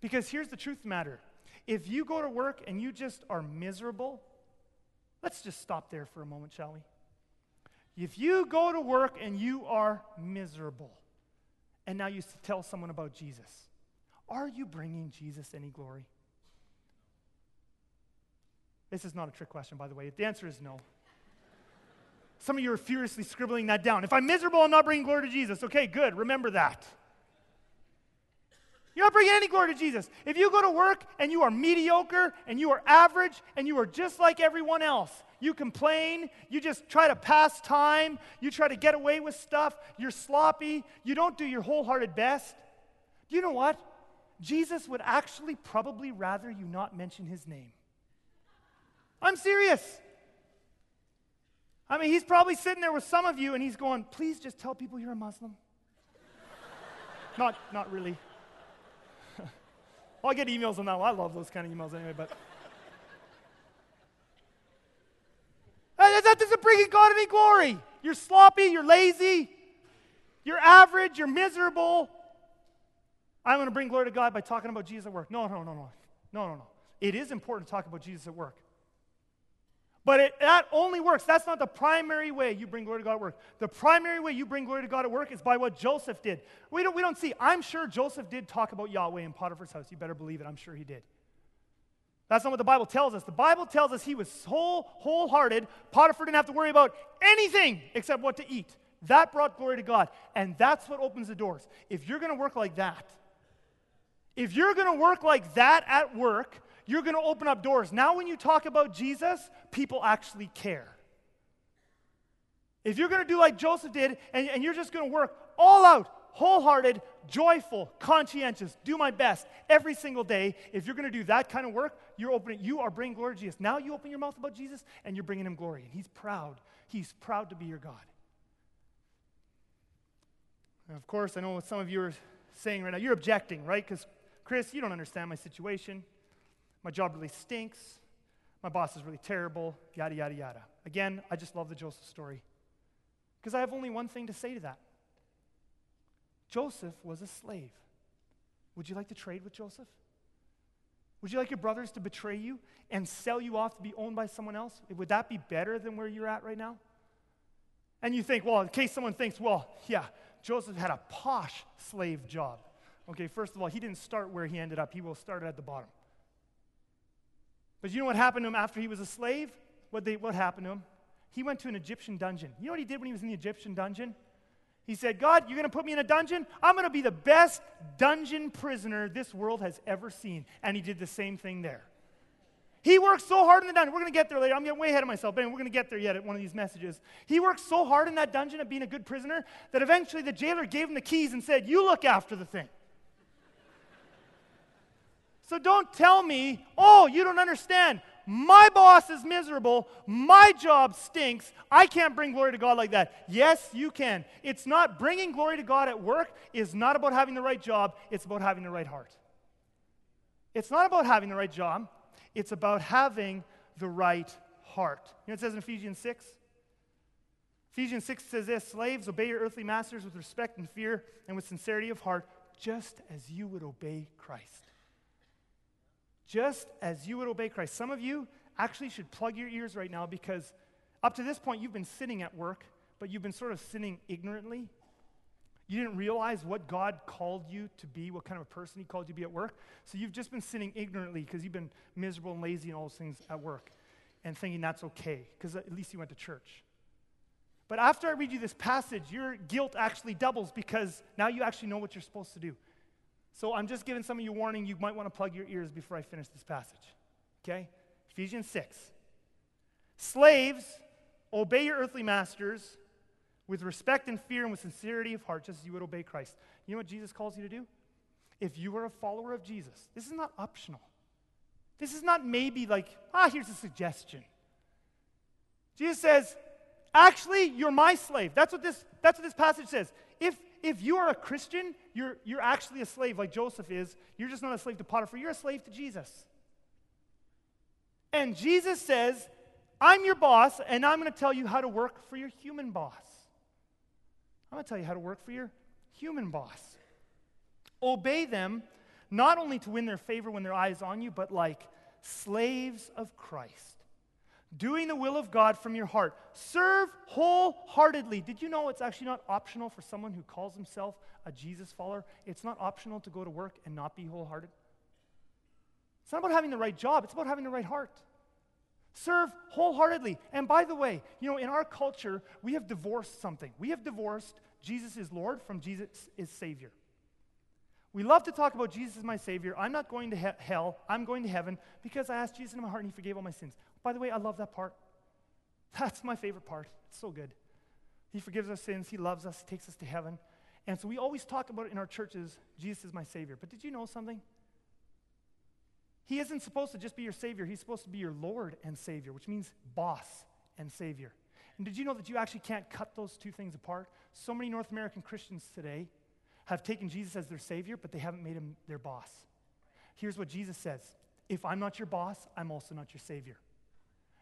Because here's the truth the matter if you go to work and you just are miserable, let's just stop there for a moment, shall we? If you go to work and you are miserable, and now you tell someone about Jesus, are you bringing Jesus any glory? This is not a trick question, by the way. The answer is no. Some of you are furiously scribbling that down. If I'm miserable, I'm not bringing glory to Jesus. Okay, good. Remember that. You're not bringing any glory to Jesus. If you go to work and you are mediocre and you are average and you are just like everyone else, you complain, you just try to pass time, you try to get away with stuff, you're sloppy, you don't do your wholehearted best, do you know what? Jesus would actually probably rather you not mention his name. I'm serious. I mean, he's probably sitting there with some of you and he's going, please just tell people you're a Muslim. not, not really. well, I get emails on that one. I love those kind of emails anyway, but. that doesn't bring God any glory. You're sloppy, you're lazy, you're average, you're miserable, I'm going to bring glory to God by talking about Jesus at work. No, no, no, no. No, no, no. it is important to talk about Jesus at work. But it, that only works. That's not the primary way you bring glory to God at work. The primary way you bring glory to God at work is by what Joseph did. We don't, we don't see. I'm sure Joseph did talk about Yahweh in Potiphar's house. You better believe it. I'm sure he did. That's not what the Bible tells us. The Bible tells us he was whole, wholehearted. Potiphar didn't have to worry about anything except what to eat. That brought glory to God. And that's what opens the doors. If you're going to work like that, if you're going to work like that at work, you're going to open up doors. Now, when you talk about Jesus, people actually care. If you're going to do like Joseph did and, and you're just going to work all out, wholehearted, joyful, conscientious, do my best every single day, if you're going to do that kind of work, you're opening, you are bringing glory to Jesus. Now you open your mouth about Jesus and you're bringing him glory. And he's proud. He's proud to be your God. And of course, I know what some of you are saying right now. You're objecting, right? Because, Chris, you don't understand my situation. My job really stinks. My boss is really terrible, yada, yada, yada. Again, I just love the Joseph story because I have only one thing to say to that Joseph was a slave. Would you like to trade with Joseph? Would you like your brothers to betray you and sell you off to be owned by someone else? Would that be better than where you're at right now? And you think, well, in case someone thinks, well, yeah, Joseph had a posh slave job. Okay, first of all, he didn't start where he ended up, he will start at the bottom. But you know what happened to him after he was a slave? What, they, what happened to him? He went to an Egyptian dungeon. You know what he did when he was in the Egyptian dungeon? He said, God, you're going to put me in a dungeon? I'm going to be the best dungeon prisoner this world has ever seen. And he did the same thing there. He worked so hard in the dungeon. We're going to get there later. I'm getting way ahead of myself, but we're going to get there yet at one of these messages. He worked so hard in that dungeon of being a good prisoner that eventually the jailer gave him the keys and said, You look after the thing. So don't tell me, oh, you don't understand. My boss is miserable. My job stinks. I can't bring glory to God like that. Yes, you can. It's not bringing glory to God at work is not about having the right job, it's about having the right heart. It's not about having the right job, it's about having the right heart. You know it says in Ephesians 6? Ephesians 6 says this Slaves, obey your earthly masters with respect and fear and with sincerity of heart, just as you would obey Christ just as you would obey Christ. Some of you actually should plug your ears right now because up to this point, you've been sitting at work, but you've been sort of sinning ignorantly. You didn't realize what God called you to be, what kind of a person He called you to be at work. So you've just been sinning ignorantly because you've been miserable and lazy and all those things at work and thinking that's okay because at least you went to church. But after I read you this passage, your guilt actually doubles because now you actually know what you're supposed to do. So I'm just giving some of you warning. You might want to plug your ears before I finish this passage. Okay? Ephesians 6. Slaves, obey your earthly masters with respect and fear and with sincerity of heart, just as you would obey Christ. You know what Jesus calls you to do? If you are a follower of Jesus, this is not optional. This is not maybe like, ah, here's a suggestion. Jesus says, actually, you're my slave. That's what this, that's what this passage says. If, if you are a Christian, you're, you're actually a slave like Joseph is. You're just not a slave to Potiphar, you're a slave to Jesus. And Jesus says, I'm your boss, and I'm going to tell you how to work for your human boss. I'm going to tell you how to work for your human boss. Obey them, not only to win their favor when their eye is on you, but like slaves of Christ doing the will of God from your heart. Serve wholeheartedly. Did you know it's actually not optional for someone who calls himself a Jesus follower? It's not optional to go to work and not be wholehearted. It's not about having the right job, it's about having the right heart. Serve wholeheartedly. And by the way, you know, in our culture, we have divorced something. We have divorced Jesus is Lord from Jesus is Savior. We love to talk about Jesus as my Savior. I'm not going to he- hell. I'm going to heaven because I asked Jesus in my heart and He forgave all my sins. By the way, I love that part. That's my favorite part. It's so good. He forgives our sins, He loves us, He takes us to heaven. And so we always talk about it in our churches Jesus is my Savior. But did you know something? He isn't supposed to just be your Savior, He's supposed to be your Lord and Savior, which means boss and Savior. And did you know that you actually can't cut those two things apart? So many North American Christians today have taken Jesus as their Savior, but they haven't made Him their boss. Here's what Jesus says If I'm not your boss, I'm also not your Savior.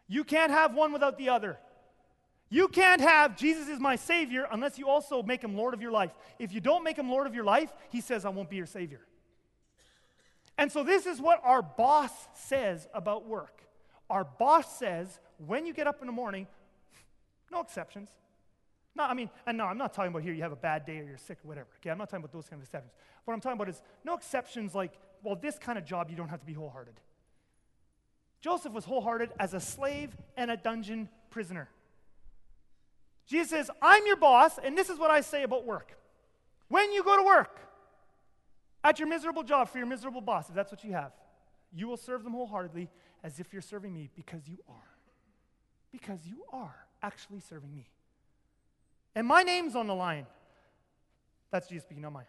You can't have one without the other. You can't have Jesus is my Savior unless you also make him Lord of your life. If you don't make him Lord of your life, he says, I won't be your Savior. And so, this is what our boss says about work. Our boss says, when you get up in the morning, no exceptions. No, I mean, and no, I'm not talking about here you have a bad day or you're sick or whatever. Okay, I'm not talking about those kind of exceptions. What I'm talking about is no exceptions like, well, this kind of job you don't have to be wholehearted. Joseph was wholehearted as a slave and a dungeon prisoner. Jesus says, I'm your boss, and this is what I say about work. When you go to work, at your miserable job for your miserable boss, if that's what you have, you will serve them wholeheartedly as if you're serving me because you are. Because you are actually serving me. And my name's on the line. That's Jesus speaking, not mine.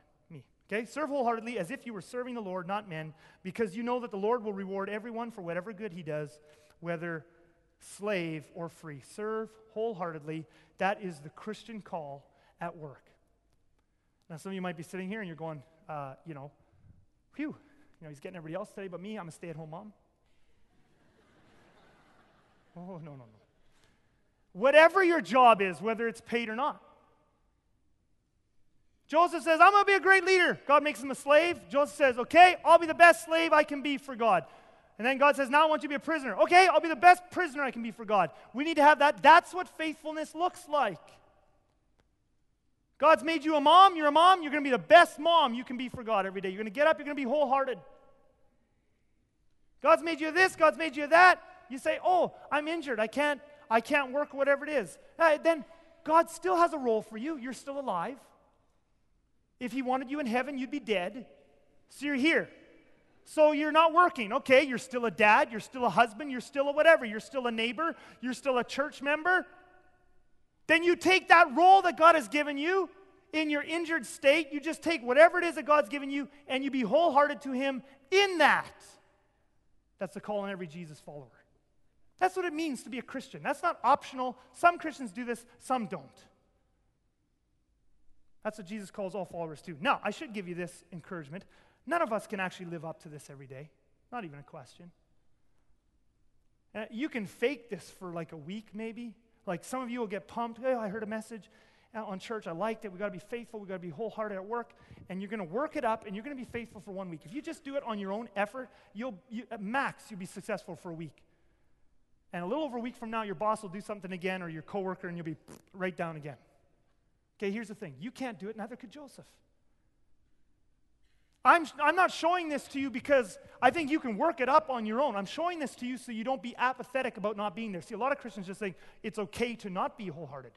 Okay? Serve wholeheartedly as if you were serving the Lord, not men, because you know that the Lord will reward everyone for whatever good he does, whether slave or free. Serve wholeheartedly. That is the Christian call at work. Now, some of you might be sitting here and you're going, uh, you know, whew, you know, he's getting everybody else today, but me, I'm a stay at home mom. oh, no, no, no. Whatever your job is, whether it's paid or not. Joseph says, I'm going to be a great leader. God makes him a slave. Joseph says, Okay, I'll be the best slave I can be for God. And then God says, Now I want you to be a prisoner. Okay, I'll be the best prisoner I can be for God. We need to have that. That's what faithfulness looks like. God's made you a mom, you're a mom, you're going to be the best mom you can be for God every day. You're going to get up, you're going to be wholehearted. God's made you this, God's made you that. You say, "Oh, I'm injured. I can't I can't work whatever it is." Uh, then God still has a role for you. You're still alive. If he wanted you in heaven, you'd be dead. So you're here. So you're not working. Okay, you're still a dad, you're still a husband, you're still a whatever, you're still a neighbor, you're still a church member. Then you take that role that God has given you in your injured state, you just take whatever it is that God's given you and you be wholehearted to Him in that. That's the call on every Jesus follower. That's what it means to be a Christian. That's not optional. Some Christians do this, some don't. That's what Jesus calls all followers to. Now, I should give you this encouragement. None of us can actually live up to this every day, not even a question. Uh, you can fake this for like a week, maybe, like some of you will get pumped. Oh, I heard a message on church. I liked it. We got to be faithful. We got to be wholehearted at work. And you're going to work it up and you're going to be faithful for one week. If you just do it on your own effort, you'll, you, at max, you'll be successful for a week. And a little over a week from now, your boss will do something again or your coworker and you'll be right down again. Okay, here's the thing you can't do it, neither could Joseph. I'm, I'm not showing this to you because I think you can work it up on your own. I'm showing this to you so you don't be apathetic about not being there. See, a lot of Christians just think it's okay to not be wholehearted.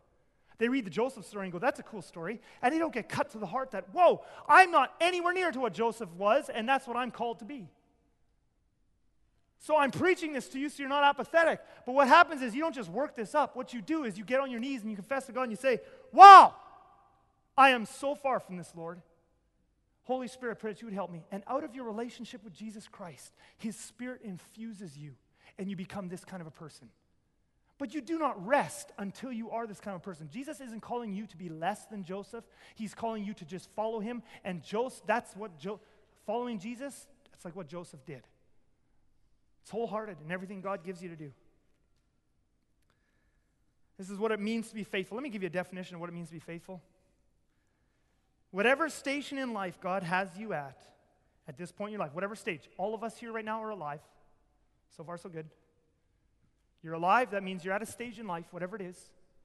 They read the Joseph story and go, that's a cool story. And they don't get cut to the heart that, whoa, I'm not anywhere near to what Joseph was, and that's what I'm called to be. So I'm preaching this to you so you're not apathetic. But what happens is you don't just work this up. What you do is you get on your knees and you confess to God and you say, wow, I am so far from this, Lord. Holy Spirit, pray that you would help me. And out of your relationship with Jesus Christ, His Spirit infuses you, and you become this kind of a person. But you do not rest until you are this kind of person. Jesus isn't calling you to be less than Joseph. He's calling you to just follow him. And Joseph, that's what jo- following Jesus, that's like what Joseph did. It's wholehearted in everything God gives you to do. This is what it means to be faithful. Let me give you a definition of what it means to be faithful. Whatever station in life God has you at, at this point in your life, whatever stage, all of us here right now are alive. So far, so good. You're alive, that means you're at a stage in life, whatever it is.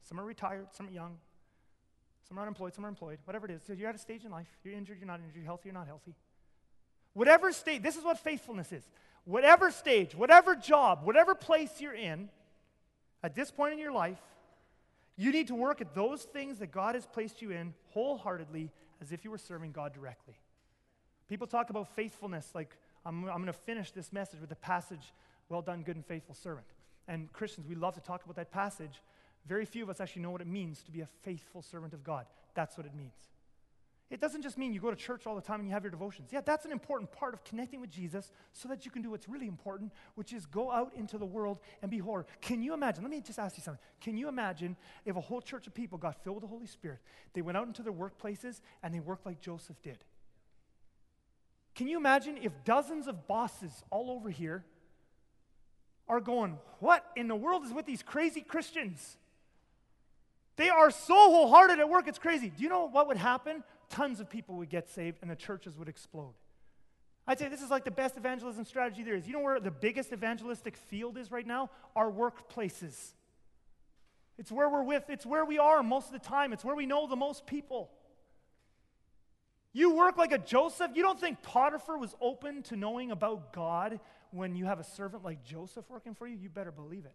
Some are retired, some are young, some are unemployed, some are employed, whatever it is. So you're at a stage in life. You're injured, you're not injured, you're healthy, you're not healthy. Whatever stage, this is what faithfulness is. Whatever stage, whatever job, whatever place you're in, at this point in your life, you need to work at those things that God has placed you in wholeheartedly as if you were serving God directly. People talk about faithfulness like, I'm, I'm going to finish this message with the passage, Well done, good and faithful servant. And Christians, we love to talk about that passage. Very few of us actually know what it means to be a faithful servant of God. That's what it means. It doesn't just mean you go to church all the time and you have your devotions. Yeah, that's an important part of connecting with Jesus so that you can do what's really important, which is go out into the world and be whole. Can you imagine? Let me just ask you something. Can you imagine if a whole church of people got filled with the Holy Spirit, they went out into their workplaces and they worked like Joseph did? Can you imagine if dozens of bosses all over here are going, What in the world is with these crazy Christians? They are so wholehearted at work, it's crazy. Do you know what would happen? Tons of people would get saved and the churches would explode. I'd say this is like the best evangelism strategy there is. You know where the biggest evangelistic field is right now? Our workplaces. It's where we're with, it's where we are most of the time, it's where we know the most people. You work like a Joseph. You don't think Potiphar was open to knowing about God when you have a servant like Joseph working for you? You better believe it.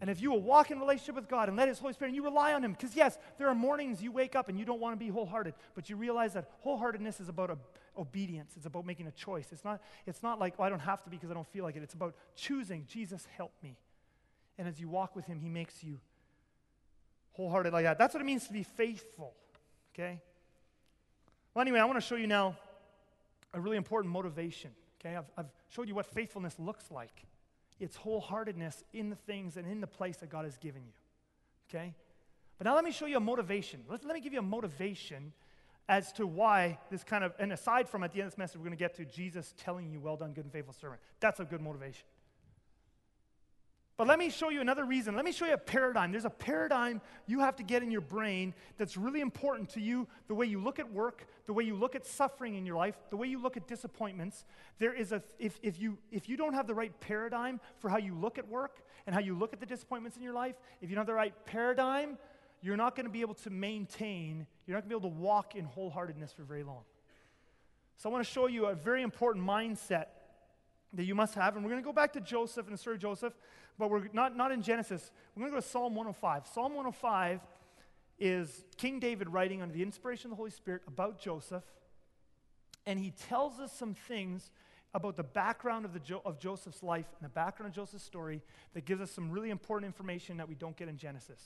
And if you will walk in relationship with God and let His Holy Spirit, and you rely on Him, because yes, there are mornings you wake up and you don't want to be wholehearted, but you realize that wholeheartedness is about obedience. It's about making a choice. It's not, it's not like, I don't have to because I don't feel like it. It's about choosing, Jesus, help me. And as you walk with Him, He makes you wholehearted like that. That's what it means to be faithful, okay? Well, anyway, I want to show you now a really important motivation, okay? I've, I've showed you what faithfulness looks like. It's wholeheartedness in the things and in the place that God has given you. Okay? But now let me show you a motivation. Let, let me give you a motivation as to why this kind of, and aside from at the end of this message, we're going to get to Jesus telling you, well done, good and faithful servant. That's a good motivation. But let me show you another reason. Let me show you a paradigm. There's a paradigm you have to get in your brain that's really important to you the way you look at work, the way you look at suffering in your life, the way you look at disappointments. There is a, if, if, you, if you don't have the right paradigm for how you look at work and how you look at the disappointments in your life, if you don't have the right paradigm, you're not going to be able to maintain, you're not going to be able to walk in wholeheartedness for very long. So I want to show you a very important mindset that you must have. And we're going to go back to Joseph and the story of Joseph, but we're not, not in Genesis. We're going to go to Psalm 105. Psalm 105 is King David writing under the inspiration of the Holy Spirit about Joseph. And he tells us some things about the background of, the jo- of Joseph's life and the background of Joseph's story that gives us some really important information that we don't get in Genesis.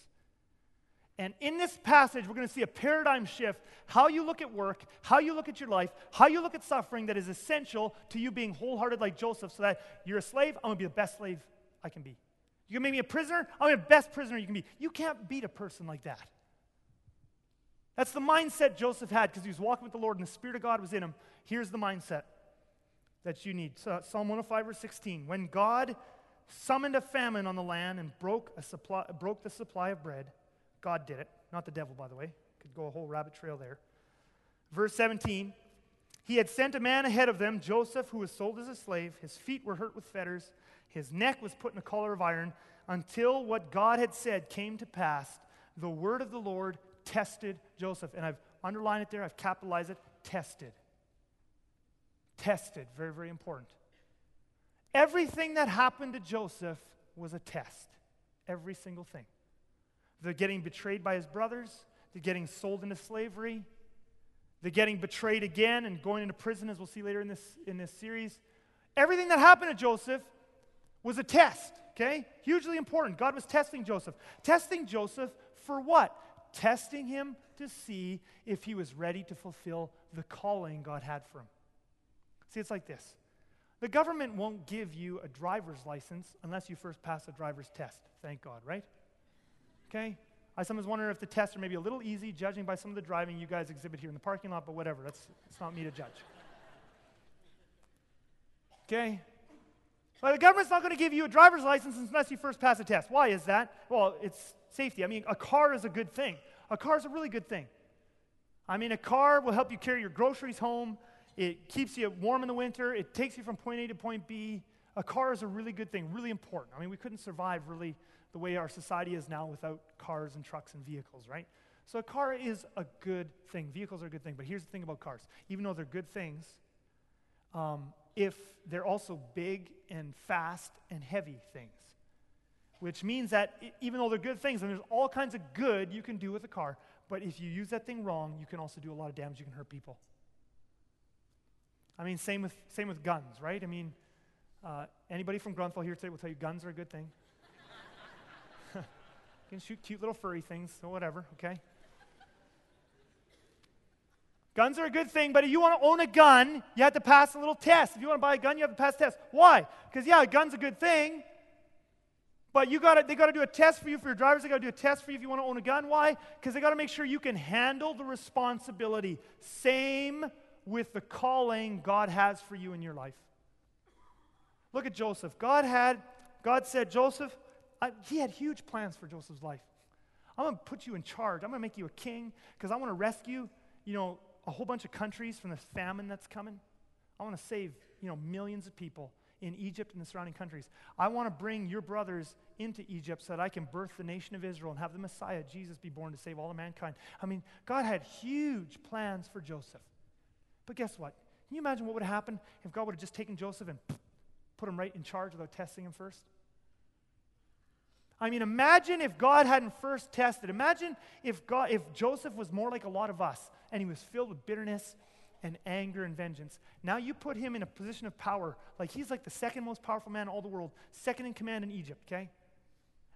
And in this passage, we're going to see a paradigm shift how you look at work, how you look at your life, how you look at suffering that is essential to you being wholehearted like Joseph so that you're a slave, I'm going to be the best slave I can be. You can make me a prisoner, I'm the best prisoner you can be. You can't beat a person like that. That's the mindset Joseph had because he was walking with the Lord and the Spirit of God was in him. Here's the mindset that you need so, Psalm 105, verse 16. When God summoned a famine on the land and broke, a supply, broke the supply of bread, God did it, not the devil, by the way. Could go a whole rabbit trail there. Verse 17 He had sent a man ahead of them, Joseph, who was sold as a slave. His feet were hurt with fetters, his neck was put in a collar of iron, until what God had said came to pass. The word of the Lord tested Joseph. And I've underlined it there, I've capitalized it tested. Tested, very, very important. Everything that happened to Joseph was a test. Every single thing the getting betrayed by his brothers, the getting sold into slavery, the getting betrayed again and going into prison, as we'll see later in this, in this series. Everything that happened to Joseph was a test, okay? Hugely important. God was testing Joseph. Testing Joseph for what? Testing him to see if he was ready to fulfill the calling God had for him. See, it's like this the government won't give you a driver's license unless you first pass a driver's test. Thank God, right? Okay? I sometimes wonder if the tests are maybe a little easy, judging by some of the driving you guys exhibit here in the parking lot, but whatever. That's it's not me to judge. Okay? The government's not going to give you a driver's license unless you first pass a test. Why is that? Well, it's safety. I mean, a car is a good thing. A car is a really good thing. I mean, a car will help you carry your groceries home. It keeps you warm in the winter. It takes you from point A to point B. A car is a really good thing, really important. I mean, we couldn't survive really the way our society is now without cars and trucks and vehicles, right? So a car is a good thing. Vehicles are a good thing. But here's the thing about cars even though they're good things, um, if they're also big and fast and heavy things, which means that even though they're good things, and there's all kinds of good you can do with a car, but if you use that thing wrong, you can also do a lot of damage. You can hurt people. I mean, same with, same with guns, right? I mean, uh, anybody from Grunthal here today will tell you guns are a good thing you can shoot cute little furry things or whatever, okay? Guns are a good thing, but if you want to own a gun, you have to pass a little test. If you want to buy a gun, you have to pass a test. Why? Because, yeah, a gun's a good thing, but you got they got to do a test for you for your drivers. They got to do a test for you if you want to own a gun. Why? Because they got to make sure you can handle the responsibility. Same with the calling God has for you in your life. Look at Joseph. God had, God said, Joseph, I, he had huge plans for Joseph's life. I'm going to put you in charge. I'm going to make you a king because I want to rescue, you know, a whole bunch of countries from the famine that's coming. I want to save, you know, millions of people in Egypt and the surrounding countries. I want to bring your brothers into Egypt so that I can birth the nation of Israel and have the Messiah, Jesus, be born to save all of mankind. I mean, God had huge plans for Joseph. But guess what? Can you imagine what would have happened if God would have just taken Joseph and put him right in charge without testing him first? I mean, imagine if God hadn't first tested. Imagine if God, if Joseph was more like a lot of us and he was filled with bitterness and anger and vengeance. Now you put him in a position of power, like he's like the second most powerful man in all the world, second in command in Egypt, okay?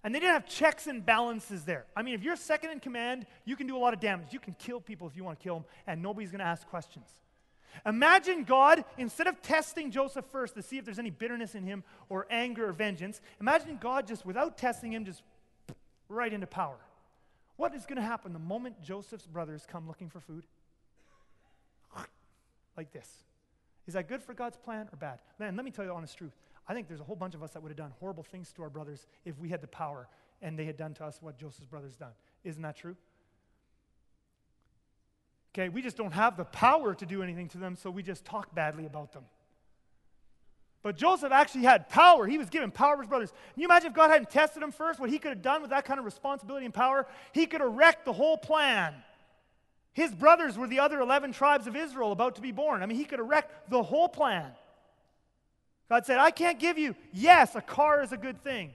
And they didn't have checks and balances there. I mean, if you're second in command, you can do a lot of damage. You can kill people if you want to kill them, and nobody's going to ask questions. Imagine God, instead of testing Joseph first to see if there's any bitterness in him or anger or vengeance, imagine God just without testing him, just right into power. What is going to happen the moment Joseph's brothers come looking for food? Like this. Is that good for God's plan or bad? Man, let me tell you the honest truth. I think there's a whole bunch of us that would have done horrible things to our brothers if we had the power and they had done to us what Joseph's brothers done. Isn't that true? Okay, we just don't have the power to do anything to them, so we just talk badly about them. But Joseph actually had power. He was given power of his brothers. Can you imagine if God hadn't tested him first, what he could have done with that kind of responsibility and power? He could have wrecked the whole plan. His brothers were the other 11 tribes of Israel about to be born. I mean, he could have wrecked the whole plan. God said, I can't give you, yes, a car is a good thing.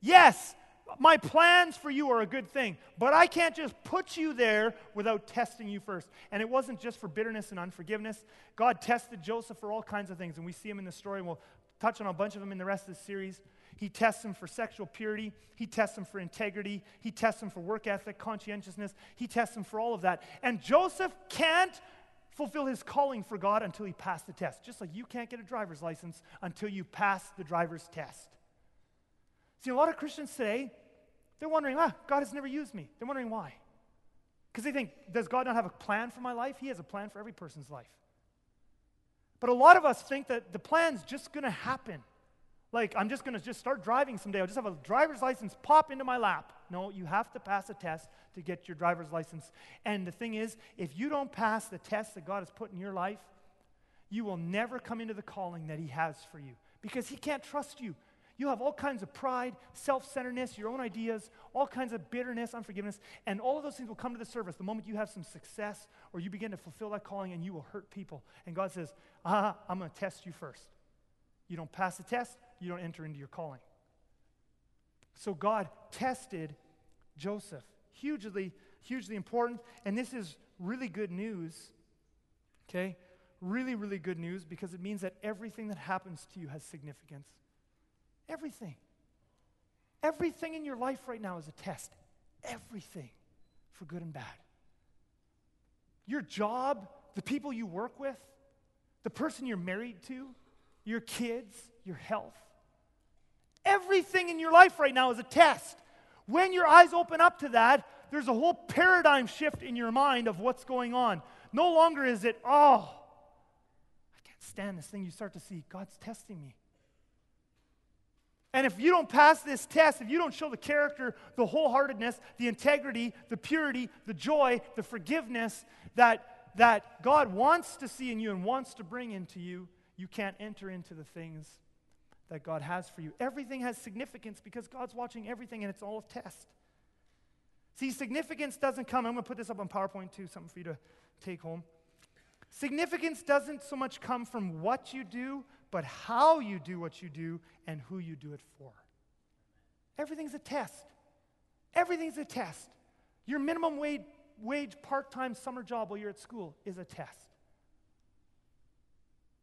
Yes, my plans for you are a good thing, but I can't just put you there without testing you first. And it wasn't just for bitterness and unforgiveness. God tested Joseph for all kinds of things, and we see him in the story. We'll touch on a bunch of them in the rest of the series. He tests him for sexual purity. He tests him for integrity. He tests him for work ethic, conscientiousness. He tests him for all of that. And Joseph can't fulfill his calling for God until he passed the test. Just like you can't get a driver's license until you pass the driver's test. See, a lot of Christians today, they're wondering, ah, God has never used me. They're wondering why. Because they think, does God not have a plan for my life? He has a plan for every person's life. But a lot of us think that the plan's just going to happen. Like, I'm just going to just start driving someday. I'll just have a driver's license pop into my lap. No, you have to pass a test to get your driver's license. And the thing is, if you don't pass the test that God has put in your life, you will never come into the calling that He has for you because He can't trust you. You have all kinds of pride, self centeredness, your own ideas, all kinds of bitterness, unforgiveness, and all of those things will come to the surface the moment you have some success or you begin to fulfill that calling and you will hurt people. And God says, Ah, I'm going to test you first. You don't pass the test, you don't enter into your calling. So God tested Joseph. Hugely, hugely important. And this is really good news, okay? Really, really good news because it means that everything that happens to you has significance. Everything. Everything in your life right now is a test. Everything for good and bad. Your job, the people you work with, the person you're married to, your kids, your health. Everything in your life right now is a test. When your eyes open up to that, there's a whole paradigm shift in your mind of what's going on. No longer is it, oh, I can't stand this thing. You start to see, God's testing me. And if you don't pass this test, if you don't show the character, the wholeheartedness, the integrity, the purity, the joy, the forgiveness that, that God wants to see in you and wants to bring into you, you can't enter into the things that God has for you. Everything has significance because God's watching everything and it's all a test. See, significance doesn't come, I'm going to put this up on PowerPoint too, something for you to take home. Significance doesn't so much come from what you do, but how you do what you do and who you do it for. Everything's a test. Everything's a test. Your minimum wage, wage part time summer job while you're at school is a test.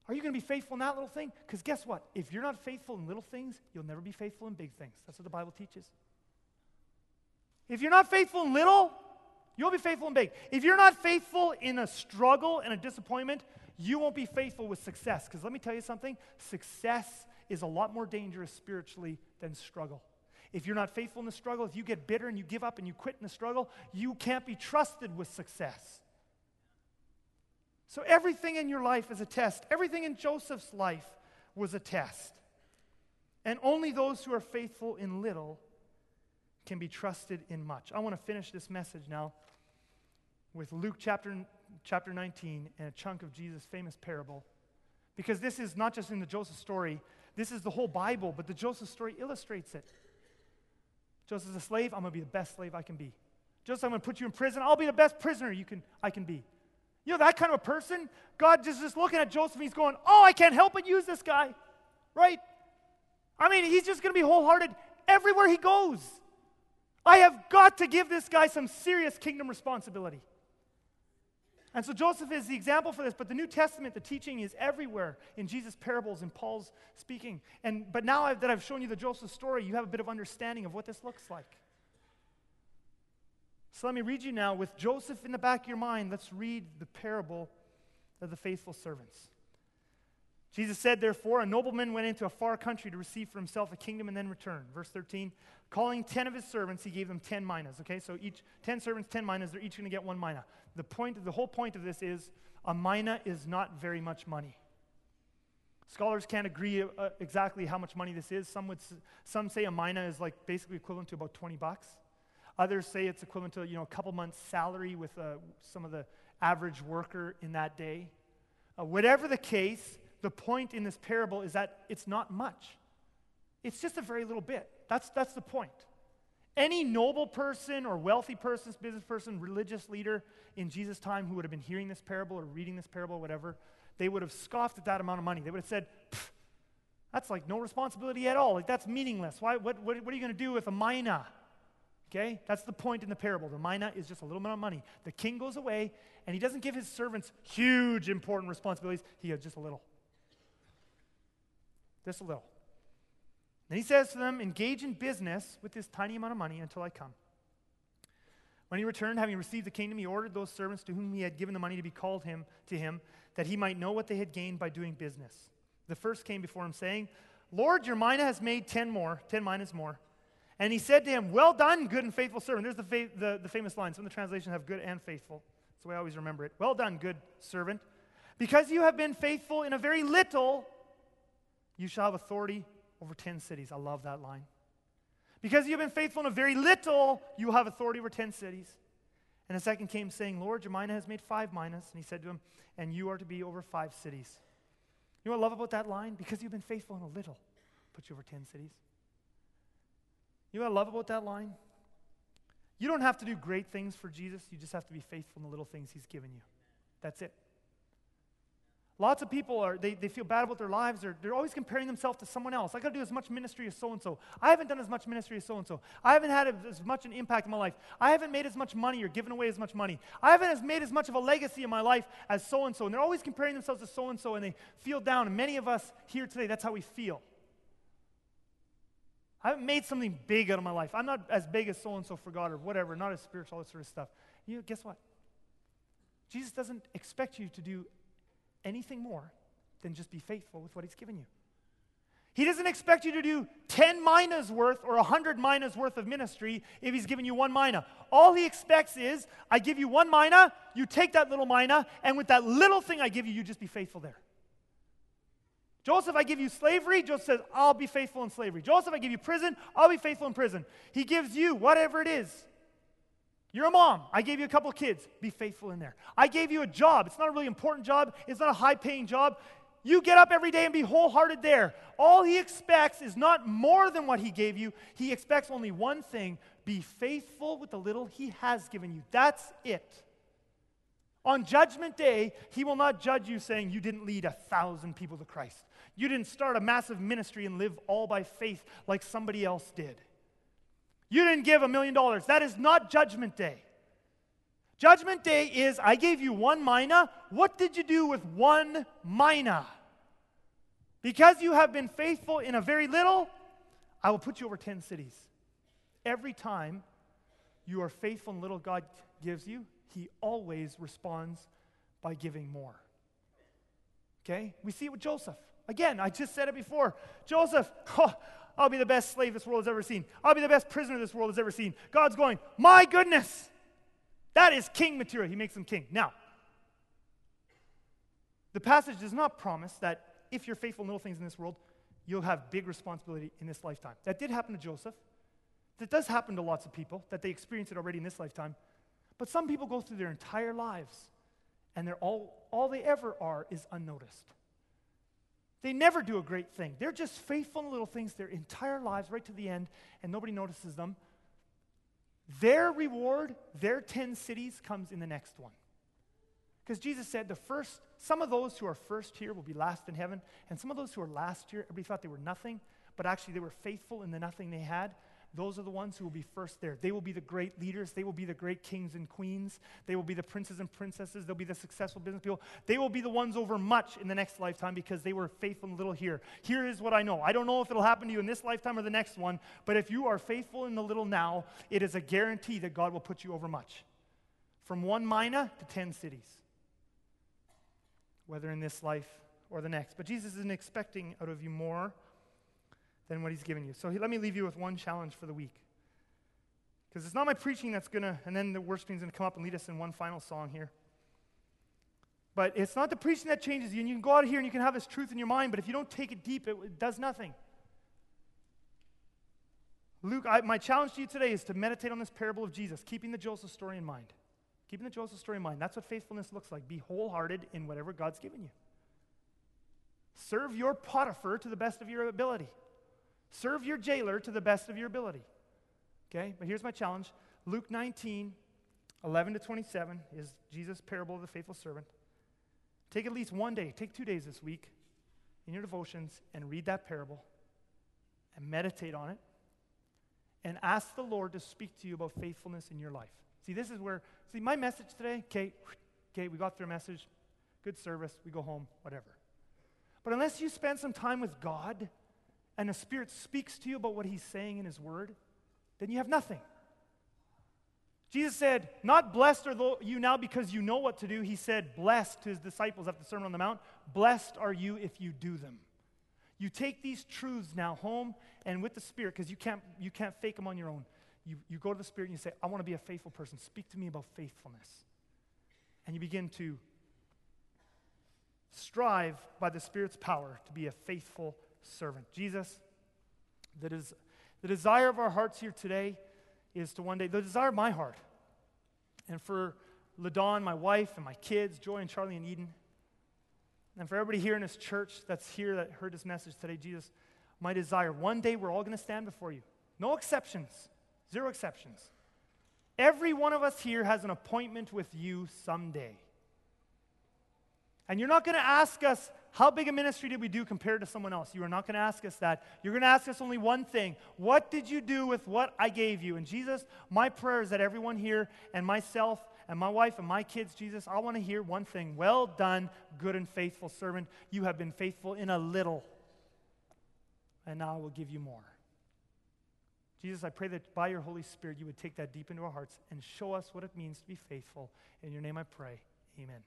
Are you going to be faithful in that little thing? Because guess what? If you're not faithful in little things, you'll never be faithful in big things. That's what the Bible teaches. If you're not faithful in little, you'll be faithful in big. If you're not faithful in a struggle and a disappointment, you won't be faithful with success. Because let me tell you something success is a lot more dangerous spiritually than struggle. If you're not faithful in the struggle, if you get bitter and you give up and you quit in the struggle, you can't be trusted with success. So everything in your life is a test. Everything in Joseph's life was a test. And only those who are faithful in little can be trusted in much. I want to finish this message now with Luke chapter chapter 19 and a chunk of Jesus' famous parable. Because this is not just in the Joseph story, this is the whole Bible, but the Joseph story illustrates it. Joseph's a slave, I'm going to be the best slave I can be. Joseph, I'm going to put you in prison, I'll be the best prisoner you can, I can be. You know, that kind of a person, God is just is looking at Joseph and he's going, Oh, I can't help but use this guy, right? I mean, he's just going to be wholehearted everywhere he goes. I have got to give this guy some serious kingdom responsibility. And so Joseph is the example for this, but the New Testament, the teaching is everywhere in Jesus' parables and Paul's speaking. And but now I've, that I've shown you the Joseph story, you have a bit of understanding of what this looks like. So let me read you now with Joseph in the back of your mind. Let's read the parable of the faithful servants. Jesus said, therefore, a nobleman went into a far country to receive for himself a kingdom and then return. Verse 13, calling 10 of his servants, he gave them 10 minas. Okay, so each 10 servants, 10 minas, they're each going to get one mina. The point, the whole point of this is a mina is not very much money. Scholars can't agree uh, exactly how much money this is. Some, would, some say a mina is like basically equivalent to about 20 bucks. Others say it's equivalent to you know a couple months' salary with uh, some of the average worker in that day. Uh, whatever the case, the point in this parable is that it's not much. It's just a very little bit. That's, that's the point. Any noble person or wealthy person, business person, religious leader in Jesus' time who would have been hearing this parable or reading this parable or whatever, they would have scoffed at that amount of money. They would have said, that's like no responsibility at all. Like that's meaningless. Why, what, what, what are you going to do with a mina? Okay? That's the point in the parable. The mina is just a little bit of money. The king goes away, and he doesn't give his servants huge, important responsibilities. He has just a little. Just a little. Then he says to them, engage in business with this tiny amount of money until I come. When he returned, having received the kingdom, he ordered those servants to whom he had given the money to be called him to him, that he might know what they had gained by doing business. The first came before him, saying, Lord, your mina has made ten more, ten minas more. And he said to him, Well done, good and faithful servant. There's the, fa- the, the famous line. Some of the translations have good and faithful. That's the way I always remember it. Well done, good servant. Because you have been faithful in a very little, you shall have authority over 10 cities. I love that line. Because you've been faithful in a very little, you have authority over 10 cities. And a second came saying, Lord, your mina has made five minas. And he said to him, And you are to be over five cities. You know what I love about that line? Because you've been faithful in a little, put you over 10 cities. You know what I love about that line? You don't have to do great things for Jesus, you just have to be faithful in the little things he's given you. That's it. Lots of people are, they, they feel bad about their lives. They're, they're always comparing themselves to someone else. I got to do as much ministry as so and so. I haven't done as much ministry as so and so. I haven't had as much an impact in my life. I haven't made as much money or given away as much money. I haven't as made as much of a legacy in my life as so and so. And they're always comparing themselves to so and so and they feel down. And many of us here today, that's how we feel. I haven't made something big out of my life. I'm not as big as so and so for God or whatever, not as spiritual, all this sort of stuff. You know, guess what? Jesus doesn't expect you to do anything more than just be faithful with what He's given you. He doesn't expect you to do 10 minas worth or 100 minas worth of ministry if He's given you one mina. All He expects is, I give you one mina, you take that little mina, and with that little thing I give you, you just be faithful there. Joseph, I give you slavery. Joseph says, I'll be faithful in slavery. Joseph, I give you prison. I'll be faithful in prison. He gives you whatever it is. You're a mom. I gave you a couple kids. Be faithful in there. I gave you a job. It's not a really important job, it's not a high paying job. You get up every day and be wholehearted there. All he expects is not more than what he gave you. He expects only one thing be faithful with the little he has given you. That's it. On Judgment Day, he will not judge you saying you didn't lead a thousand people to Christ. You didn't start a massive ministry and live all by faith like somebody else did. You didn't give a million dollars. That is not Judgment Day. Judgment Day is I gave you one mina. What did you do with one mina? Because you have been faithful in a very little, I will put you over 10 cities. Every time you are faithful in little God gives you, He always responds by giving more. Okay? We see it with Joseph. Again, I just said it before. Joseph, oh, I'll be the best slave this world has ever seen. I'll be the best prisoner this world has ever seen. God's going, my goodness, that is king material. He makes him king. Now, the passage does not promise that if you're faithful in little things in this world, you'll have big responsibility in this lifetime. That did happen to Joseph. That does happen to lots of people, that they experience it already in this lifetime. But some people go through their entire lives and they're all, all they ever are is unnoticed. They never do a great thing. They're just faithful in little things their entire lives, right to the end, and nobody notices them. Their reward, their 10 cities, comes in the next one. Because Jesus said the first, some of those who are first here will be last in heaven, and some of those who are last here, everybody thought they were nothing, but actually they were faithful in the nothing they had those are the ones who will be first there. They will be the great leaders. They will be the great kings and queens. They will be the princes and princesses. They'll be the successful business people. They will be the ones over much in the next lifetime because they were faithful in little here. Here is what I know. I don't know if it'll happen to you in this lifetime or the next one, but if you are faithful in the little now, it is a guarantee that God will put you over much. From one mina to 10 cities, whether in this life or the next. But Jesus isn't expecting out of you more than what he's given you. So let me leave you with one challenge for the week. Because it's not my preaching that's going to, and then the worship team's going to come up and lead us in one final song here. But it's not the preaching that changes you. And you can go out of here and you can have this truth in your mind, but if you don't take it deep, it, it does nothing. Luke, I, my challenge to you today is to meditate on this parable of Jesus, keeping the Joseph story in mind. Keeping the Joseph story in mind. That's what faithfulness looks like. Be wholehearted in whatever God's given you. Serve your Potiphar to the best of your ability. Serve your jailer to the best of your ability. Okay? But here's my challenge Luke 19, 11 to 27 is Jesus' parable of the faithful servant. Take at least one day, take two days this week in your devotions and read that parable and meditate on it and ask the Lord to speak to you about faithfulness in your life. See, this is where, see, my message today, okay, okay, we got through a message, good service, we go home, whatever. But unless you spend some time with God, and the Spirit speaks to you about what He's saying in His Word, then you have nothing. Jesus said, Not blessed are you now because you know what to do. He said, Blessed to His disciples after the Sermon on the Mount. Blessed are you if you do them. You take these truths now home and with the Spirit, because you can't, you can't fake them on your own. You, you go to the Spirit and you say, I want to be a faithful person. Speak to me about faithfulness. And you begin to strive by the Spirit's power to be a faithful servant. Jesus, that is the desire of our hearts here today is to one day, the desire of my heart, and for LaDawn, my wife, and my kids, Joy and Charlie and Eden, and for everybody here in this church that's here that heard this message today, Jesus, my desire, one day we're all going to stand before you. No exceptions, zero exceptions. Every one of us here has an appointment with you someday. And you're not going to ask us, how big a ministry did we do compared to someone else? You are not going to ask us that. You're going to ask us only one thing What did you do with what I gave you? And Jesus, my prayer is that everyone here and myself and my wife and my kids, Jesus, I want to hear one thing Well done, good and faithful servant. You have been faithful in a little, and now I will give you more. Jesus, I pray that by your Holy Spirit you would take that deep into our hearts and show us what it means to be faithful. In your name I pray. Amen.